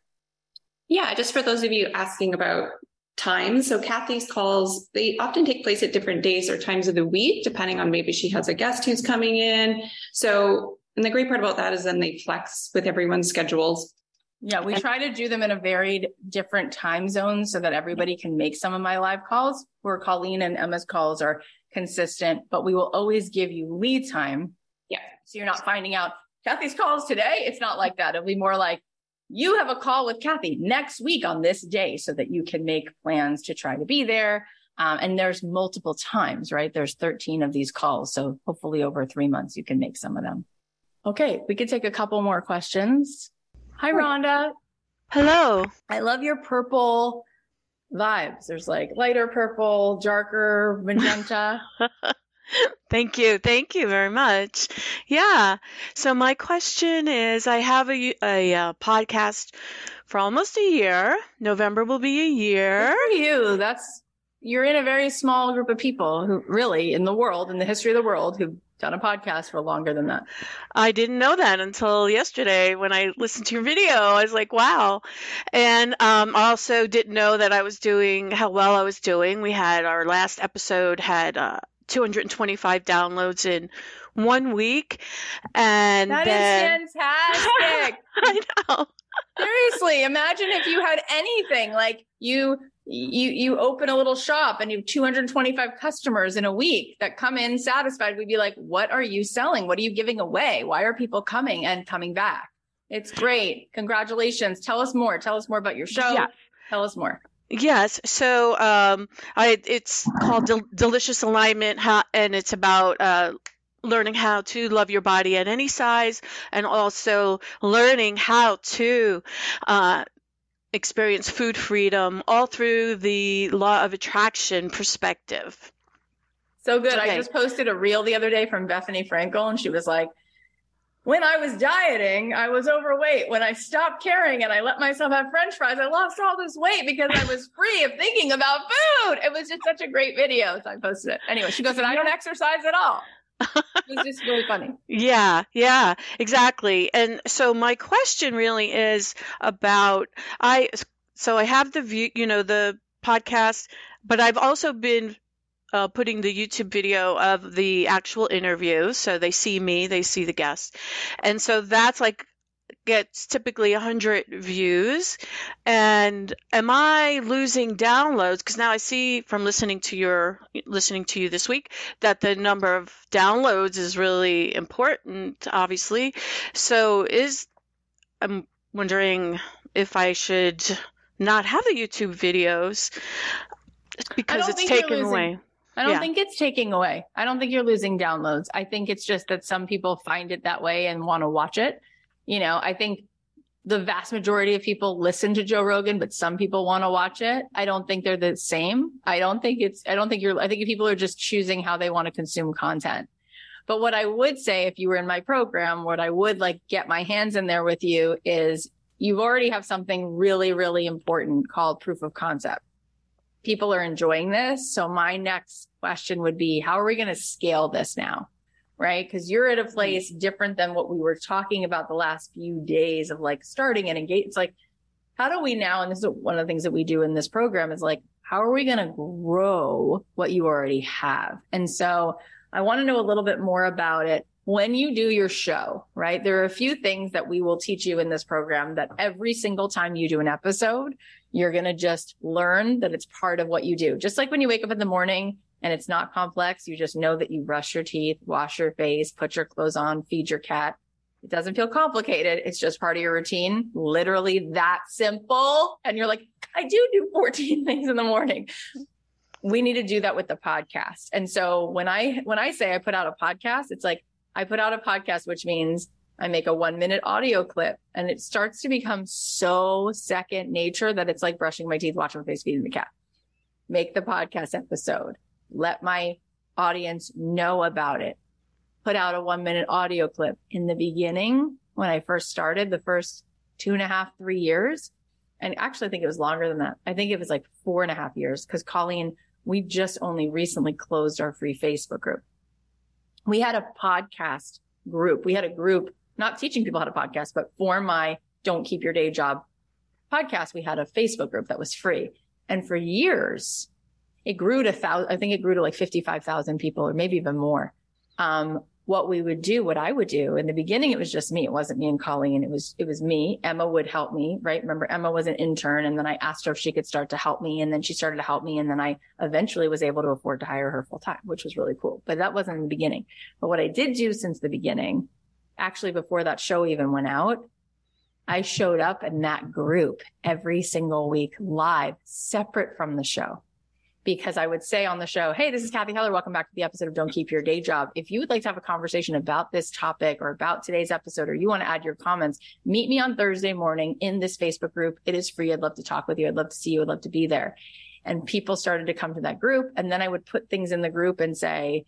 Yeah, just for those of you asking about time. So Cathy's calls, they often take place at different days or times of the week, depending on maybe she has a guest who's coming in. So, and the great part about that is then they flex with everyone's schedules. Yeah, we try to do them in a varied different time zones so that everybody can make some of my live calls where Colleen and Emma's calls are consistent, but we will always give you lead time. Yeah. So you're not finding out Cathy's calls today. It's not like that. It'll be more like you have a call with Cathy next week on this day so that you can make plans to try to be there. Um, and there's multiple times, right? There's 13 of these calls. So hopefully over three months, you can make some of them. Okay. We could take a couple more questions. Hi, Rhonda. Hello. I love your purple vibes. There's like lighter purple, darker magenta. [LAUGHS] Thank you. Thank you very much. Yeah. So my question is I have a, a, a uh, podcast for almost a year. November will be a year. Good for you. That's you're in a very small group of people who really in the world, in the history of the world, who done a podcast for longer than that. I didn't know that until yesterday when I listened to your video. I was like, wow. And um, I also didn't know that I was doing how well I was doing. We had our last episode had uh, 225 downloads in one week. And that then... is fantastic. [LAUGHS] I know. Seriously, imagine if you had anything like you you you open a little shop and you have 225 customers in a week that come in satisfied. We'd be like what are you selling? What are you giving away? Why are people coming and coming back? It's great. Congratulations. Tell us more. Tell us more about your show. Yeah. tell us more. Yes. So um, I, it's called Del- Delicious Alignment, and it's about uh, learning how to love your body at any size and also learning how to uh, experience food freedom all through the law of attraction perspective. So good. Okay. I just posted a reel the other day from Bethenny Frankel, and she was like, when I was dieting, I was overweight. When I stopped caring and I let myself have french fries, I lost all this weight because I was free of thinking about food. It was just such a great video. So I posted it. Anyway, she goes, and I don't exercise at all. It was just really funny. [LAUGHS] Yeah, yeah, exactly. And so my question really is about I so I have the view, you know, the podcast, but I've also been uh, putting the YouTube video of the actual interview. So they see me, they see the guests. And so that's like gets typically 100 views. And am I losing downloads? Because now I see from listening to your listening to you this week that the number of downloads is really important, obviously. So is I'm wondering if I should not have the YouTube videos because it's taken away. I don't yeah. think it's taking away. I don't think you're losing downloads. I think it's just that some people find it that way and want to watch it. You know, I think the vast majority of people listen to Joe Rogan, but some people want to watch it. I don't think they're the same. I don't think it's, I don't think you're, I think people are just choosing how they want to consume content. But what I would say if you were in my program, what I would like get my hands in there with you is you already have something really, really important called proof of concept people are enjoying this. So my next question would be, how are we going to scale this now? Right. Cause you're at a mm-hmm. place different than what we were talking about the last few days of like starting and engage. It's like, how do we now? And this is one of the things that we do in this program is like, how are we going to grow what you already have? And so I want to know a little bit more about it. When you do your show, right? There are a few things that we will teach you in this program that every single time you do an episode, you're going to just learn that it's part of what you do. Just like when you wake up in the morning and it's not complex, you just know that you brush your teeth, wash your face, put your clothes on, feed your cat. It doesn't feel complicated. It's just part of your routine. Literally that simple. And you're like, I do do 14 [LAUGHS] things in the morning. We need to do that with the podcast. And so when I, when I say I put out a podcast, it's like I put out a podcast, which means I make a one minute audio clip and it starts to become so second nature that it's like brushing my teeth, watching my face, feeding the cat. Make the podcast episode. Let my audience know about it. Put out a one minute audio clip. In the beginning, when I first started, the first two and a half, three years, and actually I think it was longer than that. I think it was like four and a half years because Colleen, we just only recently closed our free Facebook group. We had a podcast group. We had a group not teaching people how to podcast, but for my don't keep your day job podcast, we had a Facebook group that was free. And for years, it grew to thousand, I think it grew to like 55,000 people or maybe even more. Um, what we would do, what I would do in the beginning, it was just me. It wasn't me and Colleen. It was, it was me. Emma would help me, right? Remember Emma was an intern and then I asked her if she could start to help me. And then she started to help me. And then I eventually was able to afford to hire her full time, which was really cool. But that wasn't in the beginning. But what I did do since the beginning actually before that show even went out, I showed up in that group every single week live, separate from the show. Because I would say on the show, Hey, this is Cathy Heller. Welcome back to the episode of Don't Keep Your Day Job. If you would like to have a conversation about this topic or about today's episode, or you want to add your comments, meet me on Thursday morning in this Facebook group. It is free. I'd love to talk with you. I'd love to see you. I'd love to be there. And people started to come to that group. And then I would put things in the group and say,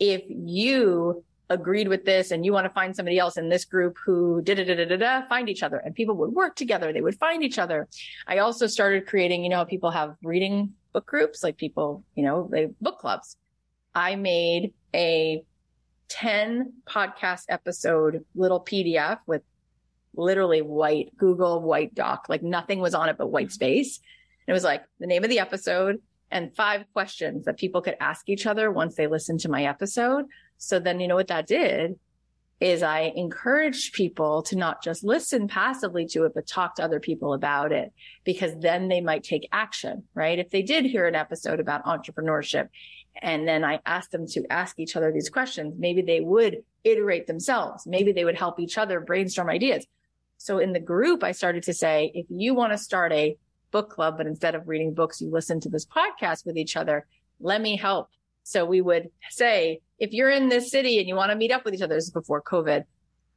if you agreed with this and you want to find somebody else in this group who did da da da da find each other and people would work together. They would find each other. I also started creating, you know, people have reading book groups, like people, you know, they book clubs. I made a 10 podcast episode little PDF with literally white Google white doc, like nothing was on it but white mm-hmm. space. it was like the name of the episode and five questions that people could ask each other once they listened to my episode. So then, you know what that did is I encourage people to not just listen passively to it, but talk to other people about it because then they might take action, right? If they did hear an episode about entrepreneurship and then I asked them to ask each other these questions, maybe they would iterate themselves. Maybe they would help each other brainstorm ideas. So in the group, I started to say, if you want to start a book club, but instead of reading books, you listen to this podcast with each other, let me help So we would say, if you're in this city and you want to meet up with each other, this is before COVID,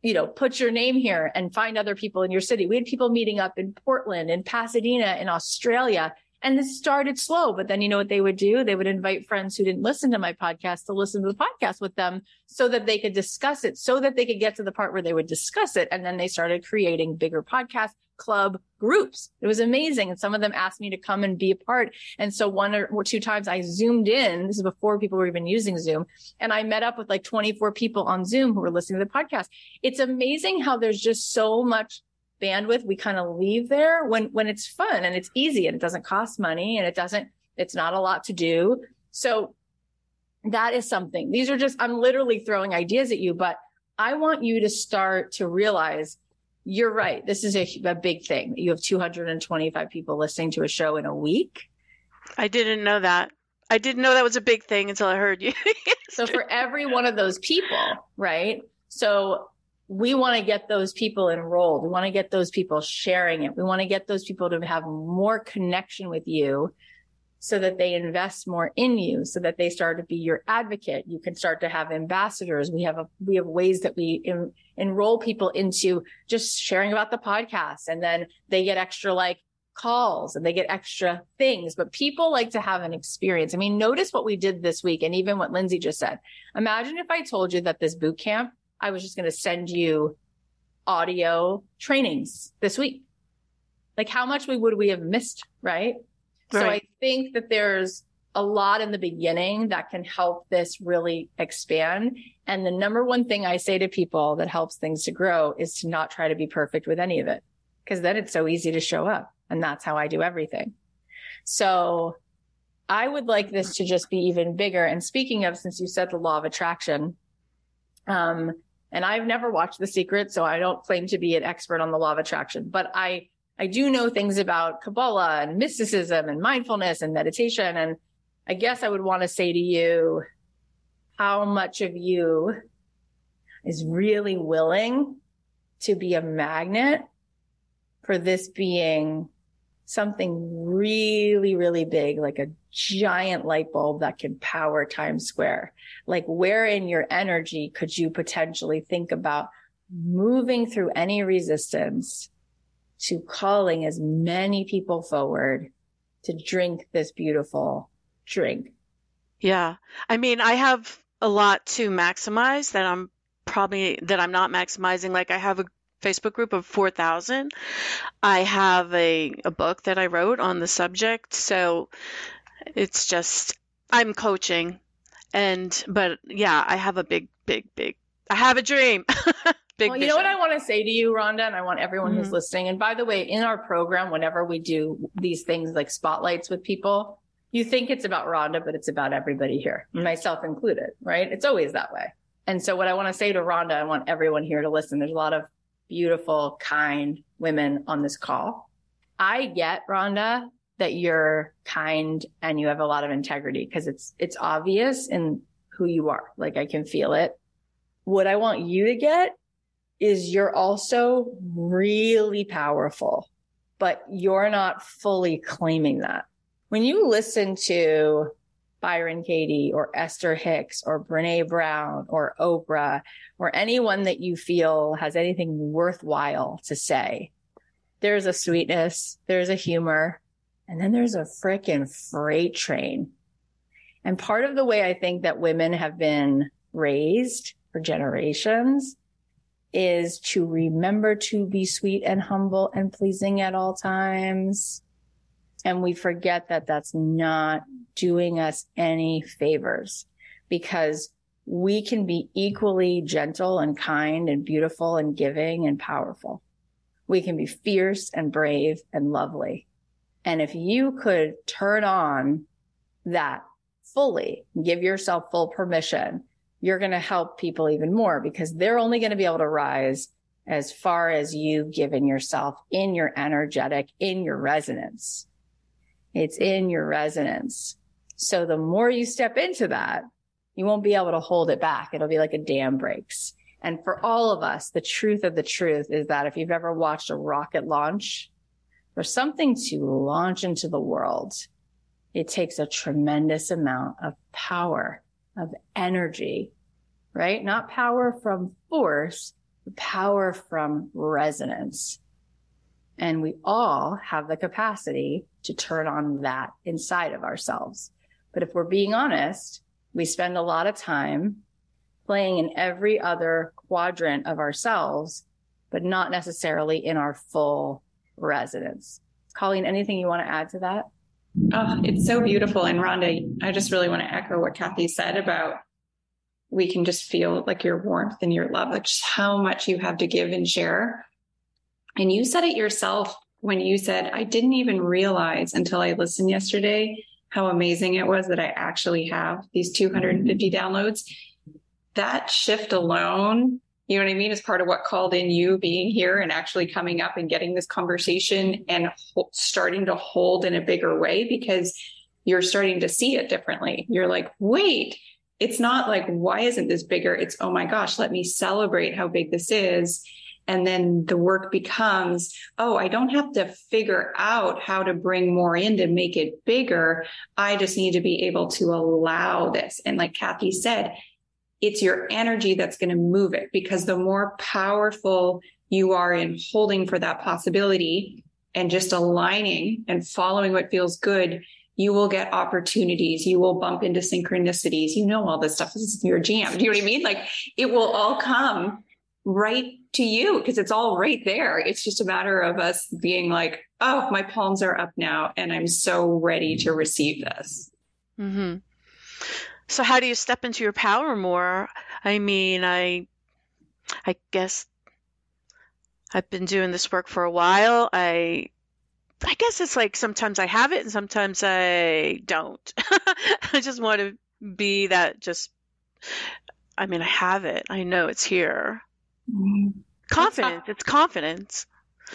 you know, put your name here and find other people in your city. We had people meeting up in Portland, in Pasadena, in Australia. And this started slow, but then you know what they would do? They would invite friends who didn't listen to my podcast to listen to the podcast with them so that they could discuss it, so that they could get to the part where they would discuss it. And then they started creating bigger podcast club groups. It was amazing. And some of them asked me to come and be a part. And so one or two times I zoomed in. This is before people were even using Zoom. And I met up with like 24 people on Zoom who were listening to the podcast. It's amazing how there's just so much bandwidth we kind of leave there when when it's fun and it's easy and it doesn't cost money and it doesn't it's not a lot to do so that is something these are just i'm literally throwing ideas at you but i want you to start to realize you're right. This is a, a big thing. You have 225 people listening to a show in a week. I didn't know that. I didn't know that was a big thing until i heard you. [LAUGHS] So for every one of those people right? So we want to get those people enrolled. We want to get those people sharing it. We want to get those people to have more connection with you so that they invest more in you, so that they start to be your advocate. You can start to have ambassadors. We have a, we have ways that we em, enroll people into just sharing about the podcast and then they get extra like calls and they get extra things, but people like to have an experience. I mean, notice what we did this week and even what Lindsay just said. Imagine if I told you that this boot camp I was just going to send you audio trainings this week. Like how much we would we have missed, right? Right? So I think that there's a lot in the beginning that can help this really expand. And the number one thing I say to people that helps things to grow is to not try to be perfect with any of it. Cause then it's so easy to show up. And that's how I do everything. So I would like this to just be even bigger. And speaking of, since you said the law of attraction, um, and I've never watched The Secret, so I don't claim to be an expert on the law of attraction, but I, I do know things about Kabbalah and mysticism and mindfulness and meditation. And I guess I would want to say to you, how much of you is really willing to be a magnet for this being something really, really big, like a giant light bulb that can power Times Square. Like where in your energy could you potentially think about moving through any resistance to calling as many people forward to drink this beautiful drink? Yeah. I mean, I have a lot to maximize that I'm probably that I'm not maximizing. Like I have a Facebook group of 4,000. I have a, a book that I wrote on the subject. So it's just, I'm coaching. And, but yeah, I have a big, big, big, I have a dream. [LAUGHS] big well, you know what I want to say to you, Rhonda, and I want everyone mm-hmm. who's listening. And by the way, in our program, whenever we do these things like spotlights with people, you think it's about Rhonda, but it's about everybody here, myself included, right? It's always that way. And so what I want to say to Rhonda, I want everyone here to listen. There's a lot of beautiful, kind women on this call. I get, Rhonda, that you're kind and you have a lot of integrity because it's, it's obvious in who you are. Like I can feel it. What I want you to get is you're also really powerful, but you're not fully claiming that. When you listen to Byron Katie or Esther Hicks or Brene Brown or Oprah or anyone that you feel has anything worthwhile to say. There's a sweetness, there's a humor, and then there's a freaking freight train. And part of the way I think that women have been raised for generations is to remember to be sweet and humble and pleasing at all times. And we forget that that's not doing us any favors because we can be equally gentle and kind and beautiful and giving and powerful. We can be fierce and brave and lovely. And if you could turn on that fully, give yourself full permission, you're going to help people even more because they're only going to be able to rise as far as you've given yourself in your energetic, in your resonance. It's in your resonance. So the more you step into that, you won't be able to hold it back. It'll be like a dam breaks. And for all of us, the truth of the truth is that if you've ever watched a rocket launch, for something to launch into the world, it takes a tremendous amount of power, of energy, right? Not power from force, but power from resonance. And we all have the capacity to turn on that inside of ourselves. But if we're being honest, we spend a lot of time playing in every other quadrant of ourselves, but not necessarily in our full resonance. Colleen, anything you want to add to that? Oh, it's so beautiful. And Rhonda, I just really want to echo what Cathy said about we can just feel like your warmth and your love, like just how much you have to give and share. And you said it yourself when you said, I didn't even realize until I listened yesterday how amazing it was that I actually have these 250 mm-hmm. downloads. That shift alone you know what I mean? As part of what called in you being here and actually coming up and getting this conversation and ho- starting to hold in a bigger way because you're starting to see it differently. You're like, wait, it's not like, why isn't this bigger? It's, oh my gosh, let me celebrate how big this is. And then the work becomes, oh, I don't have to figure out how to bring more in to make it bigger. I just need to be able to allow this. And like Cathy said, it's your energy that's going to move it because the more powerful you are in holding for that possibility and just aligning and following what feels good, you will get opportunities. You will bump into synchronicities. You know, all this stuff this is your jam. Do you know what I mean? Like it will all come right to you because it's all right there. It's just a matter of us being like, oh, my palms are up now and I'm so ready to receive this. Mm-hmm. So how do you step into your power more? I mean, I I guess I've been doing this work for a while. I I guess it's like sometimes I have it and sometimes I don't. [LAUGHS] I just want to be that just I mean, I have it. I know it's here. Mm-hmm. Confidence. Talk, it's confidence.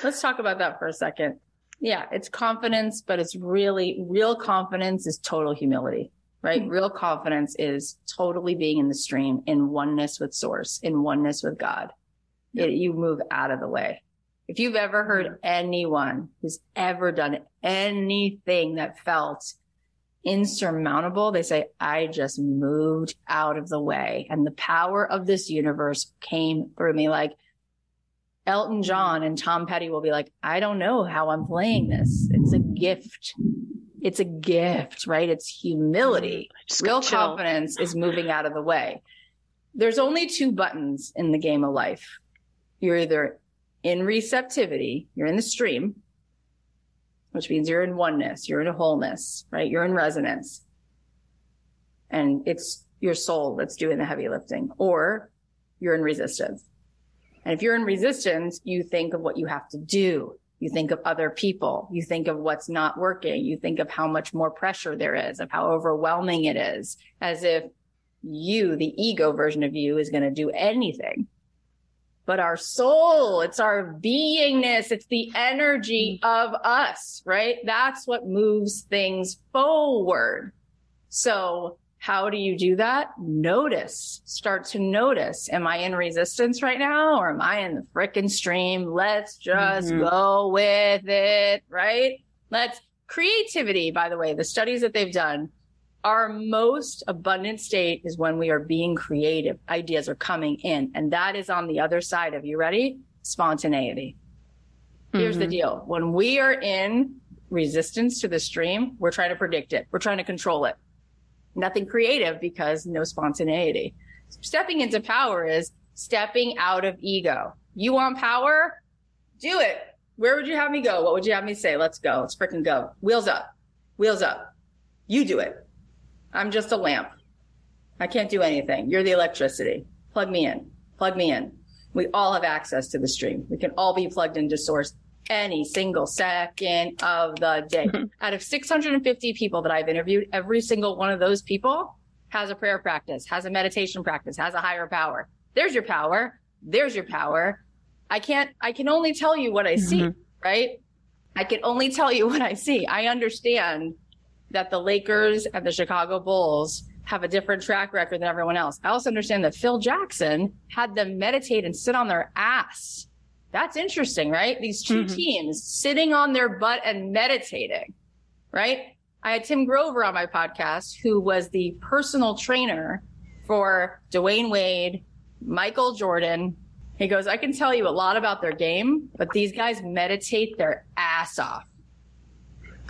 Let's talk about that for a second. Yeah, it's confidence, but it's really real confidence is total humility right? Mm-hmm. Real confidence is totally being in the stream, in oneness with source, in oneness with God. It, you move out of the way. If you've ever heard anyone who's ever done anything that felt insurmountable, they say, I just moved out of the way and the power of this universe came through me. Like Elton. John and Tom Petty will be like, I don't know how I'm playing this. It's a gift it's a gift, right? It's humility. Mm, Real confidence is moving out of the way. There's only two buttons in the game of life. You're either in receptivity, you're in the stream, which means you're in oneness, you're in a wholeness, right? You're in resonance. And it's your soul that's doing the heavy lifting, or you're in resistance. And if you're in resistance, you think of what you have to do. You think of other people. You think of what's not working. You think of how much more pressure there is, of how overwhelming it is, as if you, the ego version of you, is going to do anything. But our soul, it's our beingness, it's the energy of us, right? That's what moves things forward. So how do you do that? Notice, start to notice. Am I in resistance right now or am I in the frickin' stream? Let's just mm-hmm. go with it, right? Let's creativity, by the way, the studies that they've done, our most abundant state is when we are being creative. Ideas are coming in. And that is on the other side of you ready? Spontaneity. Here's mm-hmm. the deal. When we are in resistance to the stream, we're trying to predict it. We're trying to control it nothing creative because no spontaneity. Stepping into power is stepping out of ego. You want power? Do it. Where would you have me go? What would you have me say? Let's go. Let's freaking go. Wheels up. Wheels up. You do it. I'm just a lamp. I can't do anything. You're the electricity. Plug me in. Plug me in. We all have access to the stream. We can all be plugged into source any single second of the day. Mm-hmm. [LAUGHS] Out of 650 people that I've interviewed, every single one of those people has a prayer practice, has a meditation practice, has a higher power. There's your power. There's your power. I can't, I can only tell you what I see, mm-hmm. right? I can only tell you what I see. I understand that the Lakers and the Chicago Bulls have a different track record than everyone else. I also understand that Phil Jackson had them meditate and sit on their ass that's interesting, right? These 2 mm-hmm. teams sitting on their butt and meditating, right? I had Tim Grover on my podcast, who was the personal trainer for Dwyane Wade, Michael Jordan. He goes, I can tell you a lot about their game, but these guys meditate their ass off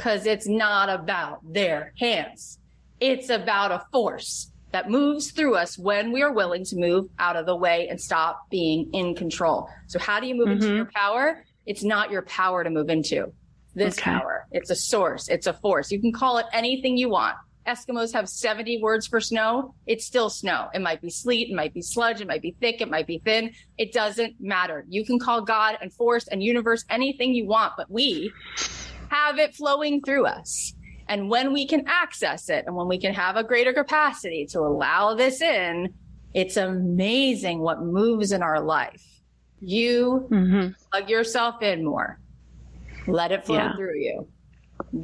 because it's not about their hands. It's about a force that moves through us when we are willing to move out of the way and stop being in control. So how do you move mm-hmm. into your power? It's not your power to move into this okay. power. It's a source. It's a force. You can call it anything you want. Eskimos have 70 words for snow. It's still snow. It might be sleet. It might be sludge. It might be thick. It might be thin. It doesn't matter. You can call God and force and universe anything you want, but we have it flowing through us. And when we can access it and when we can have a greater capacity to allow this in, it's amazing what moves in our life. You mm-hmm. plug yourself in more. Let it flow yeah. through you.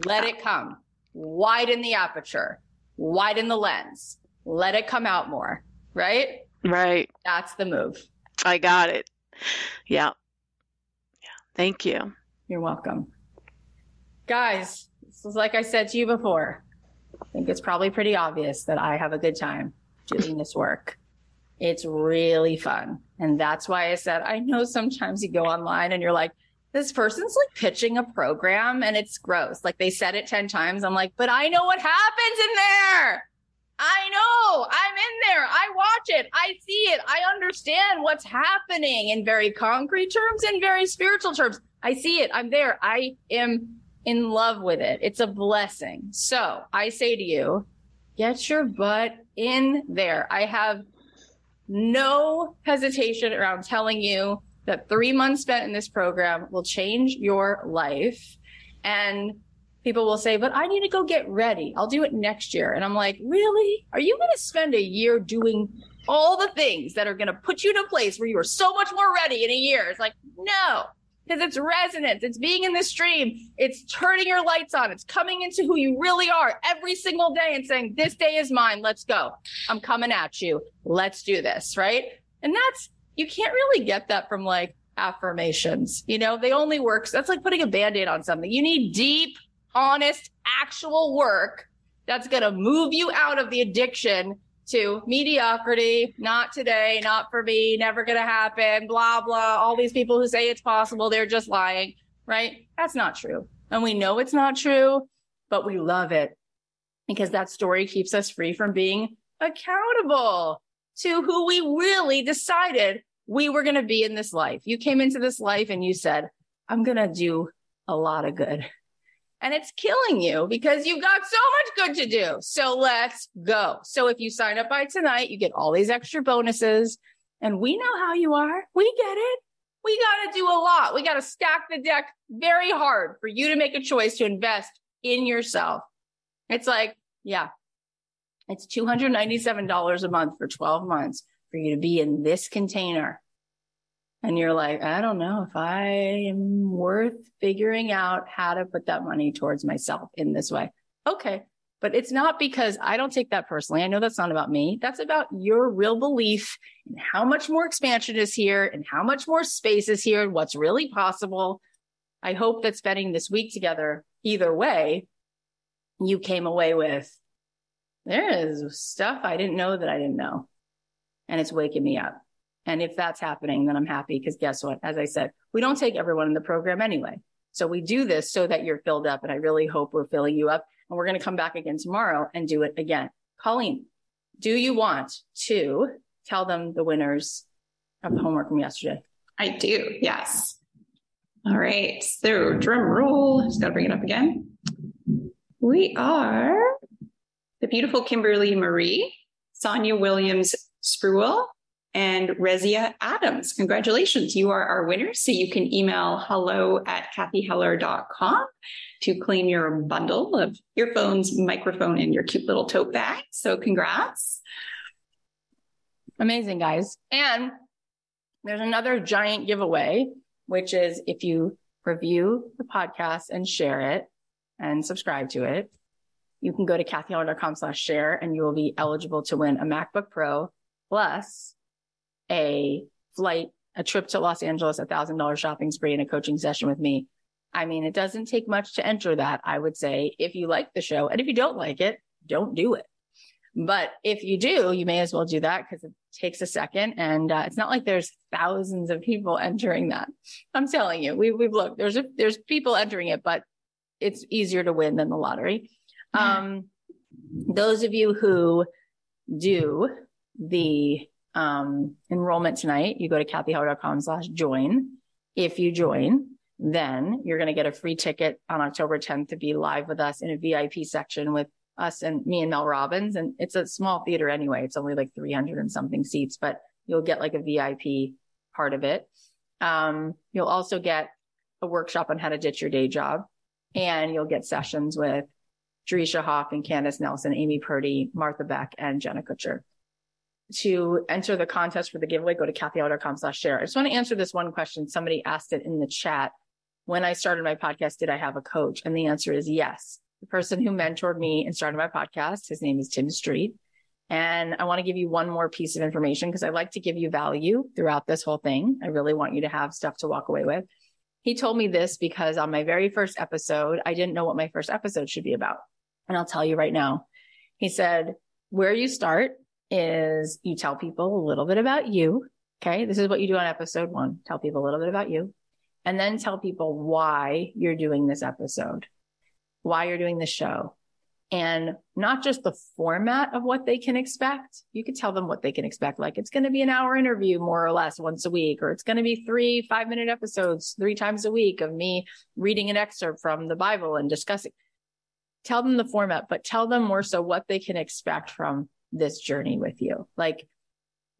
Let it come. Widen the aperture. Widen the lens. Let it come out more. Right? Right. That's the move. I got it. Yeah. Yeah. Thank you. You're welcome. Guys, this is like I said to you before. I think it's probably pretty obvious that I have a good time doing this work. It's really fun. And that's why I said, I know sometimes you go online and you're like, this person's like pitching a program and it's gross. Like they said it 10 times. I'm like, but I know what happens in there. I know I'm in there. I watch it. I see it. I understand what's happening in very concrete terms and very spiritual terms. I see it. I'm there. I am in love with it. It's a blessing. So I say to you, get your butt in there. I have no hesitation around telling you that three months spent in this program will change your life. And people will say, but I need to go get ready. I'll do it next year. And I'm like, really? Are you going to spend a year doing all the things that are going to put you in a place where you are so much more ready in a year? It's like, no, because it's resonance. It's being in the stream. It's turning your lights on. It's coming into who you really are every single day and saying, this day is mine. Let's go. I'm coming at you. Let's do this. Right. And that's, you can't really get that from like affirmations. You know, they only work. That's like putting a band-aid on something. You need deep, honest, actual work that's going to move you out of the addiction to mediocrity, not today, not for me, never going to happen, blah, blah. All these people who say it's possible, they're just lying, right? That's not true. And we know it's not true, but we love it because that story keeps us free from being accountable to who we really decided we were going to be in this life. You came into this life and you said, I'm going to do a lot of good and it's killing you because you've got so much good to do. So let's go. So if you sign up by tonight, you get all these extra bonuses and we know how you are. We get it. We got to do a lot. We got to stack the deck very hard for you to make a choice to invest in yourself. It's like, yeah, it's $297 a month for 12 months for you to be in this container and you're like, I don't know if I am worth figuring out how to put that money towards myself in this way. Okay. But it's not because I don't take that personally. I know that's not about me. That's about your real belief and how much more expansion is here and how much more space is here and what's really possible. I hope that spending this week together, either way, you came away with there is stuff I didn't know that I didn't know. And it's waking me up. And if that's happening, then I'm happy because guess what? As I said, we don't take everyone in the program anyway. So we do this so that you're filled up. And I really hope we're filling you up. And we're going to come back again tomorrow and do it again. Colleen, do you want to tell them the winners of the homework from yesterday? I do. Yes. All right. So drum roll. Just got to bring it up again. We are the beautiful Kimberly Marie, Sonia Williams Spruill, and Rezia Adams. Congratulations. You are our winner. So you can email hello at cathyheller.com to claim your bundle of earphones, microphone, and your cute little tote bag. So congrats. Amazing, guys. And there's another giant giveaway, which is if you review the podcast and share it and subscribe to it, you can go to cathyheller.com slash share and you will be eligible to win a MacBook Pro plus a flight, a trip to Los Angeles, a thousand dollar shopping spree and a coaching session with me I mean, it doesn't take much to enter that. I would say if you like the show and if you don't like it, don't do it. But if you do, you may as well do that because it takes a second. And uh, it's not like there's thousands of people [LAUGHS] entering that. I'm telling you, we, we've looked, there's, a, there's people entering it, but it's easier to win than the lottery. Um, those of you who do the um, enrollment tonight, you go to cathyheller.com slash join. If you join, then you're going to get a free ticket on October 10th to be live with us in a VIP section with us and me and Mel Robbins. And it's a small theater anyway. It's only like 300 and something seats, but you'll get like a VIP part of it. Um, you'll also get a workshop on how to ditch your day job and you'll get sessions with Jerisha Hoff and Candace Nelson, Amy Purdy, Martha Beck, and Jenna Kutcher. To enter the contest for the giveaway, go to cathyheller.com slash share. I just want to answer this one question. Somebody asked it in the chat. When I started my podcast, did I have a coach? And the answer is yes the person who mentored me and started my podcast. His name is Tim Street. And I want to give you one more piece of information because I like to give you value throughout this whole thing. I really want you to have stuff to walk away with. He told me this because on my very first episode, I didn't know what my first episode should be about. And I'll tell you right now. He said, where you start is you tell people a little bit about you. Okay. This is what you do on episode one. Tell people a little bit about you and then tell people why you're doing this episode why you're doing the show and not just the format of what they can expect. You could tell them what they can expect. Like it's going to be an hour interview more or less once a week, or it's going to be three five minute episodes three times a week of me reading an excerpt from the Bible and discussing. Tell them the format, but tell them more so what they can expect from this journey with you. Like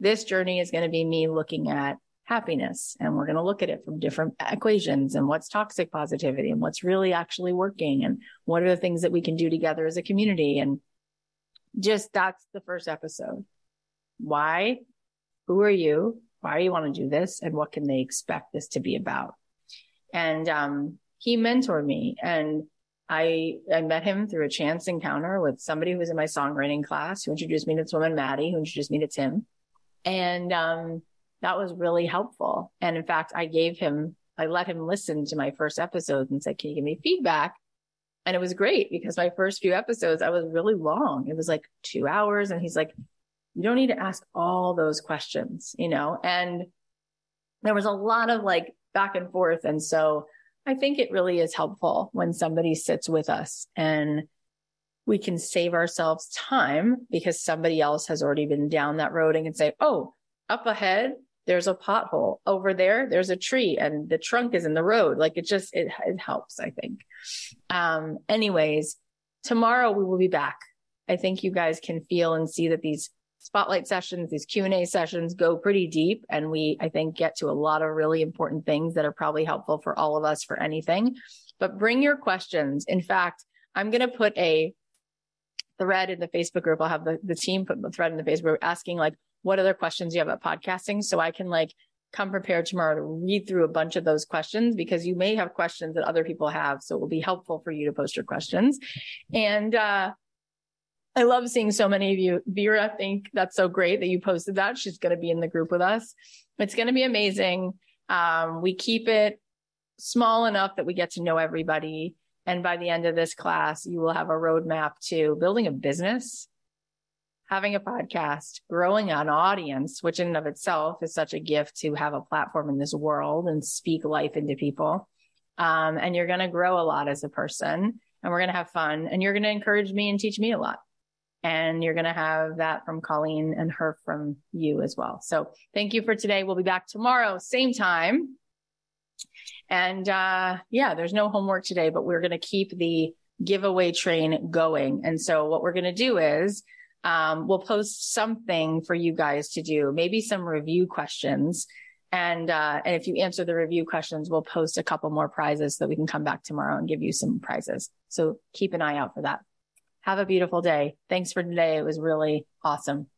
this journey is going to be me looking at happiness. And we're going to look at it from different equations and what's toxic positivity and what's really actually working and what are the things that we can do together as a community. And just that's the first episode. Why? Who are you? Why do you want to do this? And what can they expect this to be about? And, um, he mentored me and I, I met him through a chance encounter with somebody who was in my songwriting class who introduced me to this woman, Maddie, who introduced me to Tim. And, um, that was really helpful. And in fact, I gave him, I let him listen to my first episode and said, can you give me feedback? And it was great because my first few episodes, I was really long. It was like two hours. And he's like, you don't need to ask all those questions, you know? And there was a lot of like back and forth. And so I think it really is helpful when somebody sits with us and we can save ourselves time because somebody else has already been down that road and can say, Oh, up ahead, there's a pothole. Over there there's a tree and the trunk is in the road. Like it just it, it helps i think. Um anyways tomorrow we will be back. I think you guys can feel and see that these spotlight sessions these q&a sessions go pretty deep and we i think get to a lot of really important things that are probably helpful for all of us for anything but bring your questions in fact i'm going to put a thread in the facebook group i'll have the, the team put the thread in the facebook group asking like what other questions you have about podcasting so I can like come prepared tomorrow to read through a bunch of those questions because you may have questions that other people have. So it will be helpful for you to post your questions. And, uh, I love seeing so many of you. Vera, I think that's so great that you posted that. She's going to be in the group with us. It's going to be amazing. Um, we keep it small enough that we get to know everybody. And by the end of this class, you will have a roadmap to building a business having a podcast, growing an audience, which in and of itself is such a gift to have a platform in this world and speak life into people. Um, and you're going to grow a lot as a person and we're going to have fun and you're going to encourage me and teach me a lot. And you're going to have that from Colleen and her from you as well. So thank you for today. We'll be back tomorrow, same time. And, uh, yeah, there's no homework today, but we're going to keep the giveaway train going. And so what we're going to do is um, we'll post something for you guys to do, maybe some review questions. And, uh, and if you answer the review questions, we'll post a couple more prizes so that we can come back tomorrow and give you some prizes. So keep an eye out for that. Have a beautiful day. Thanks for today. It was really awesome.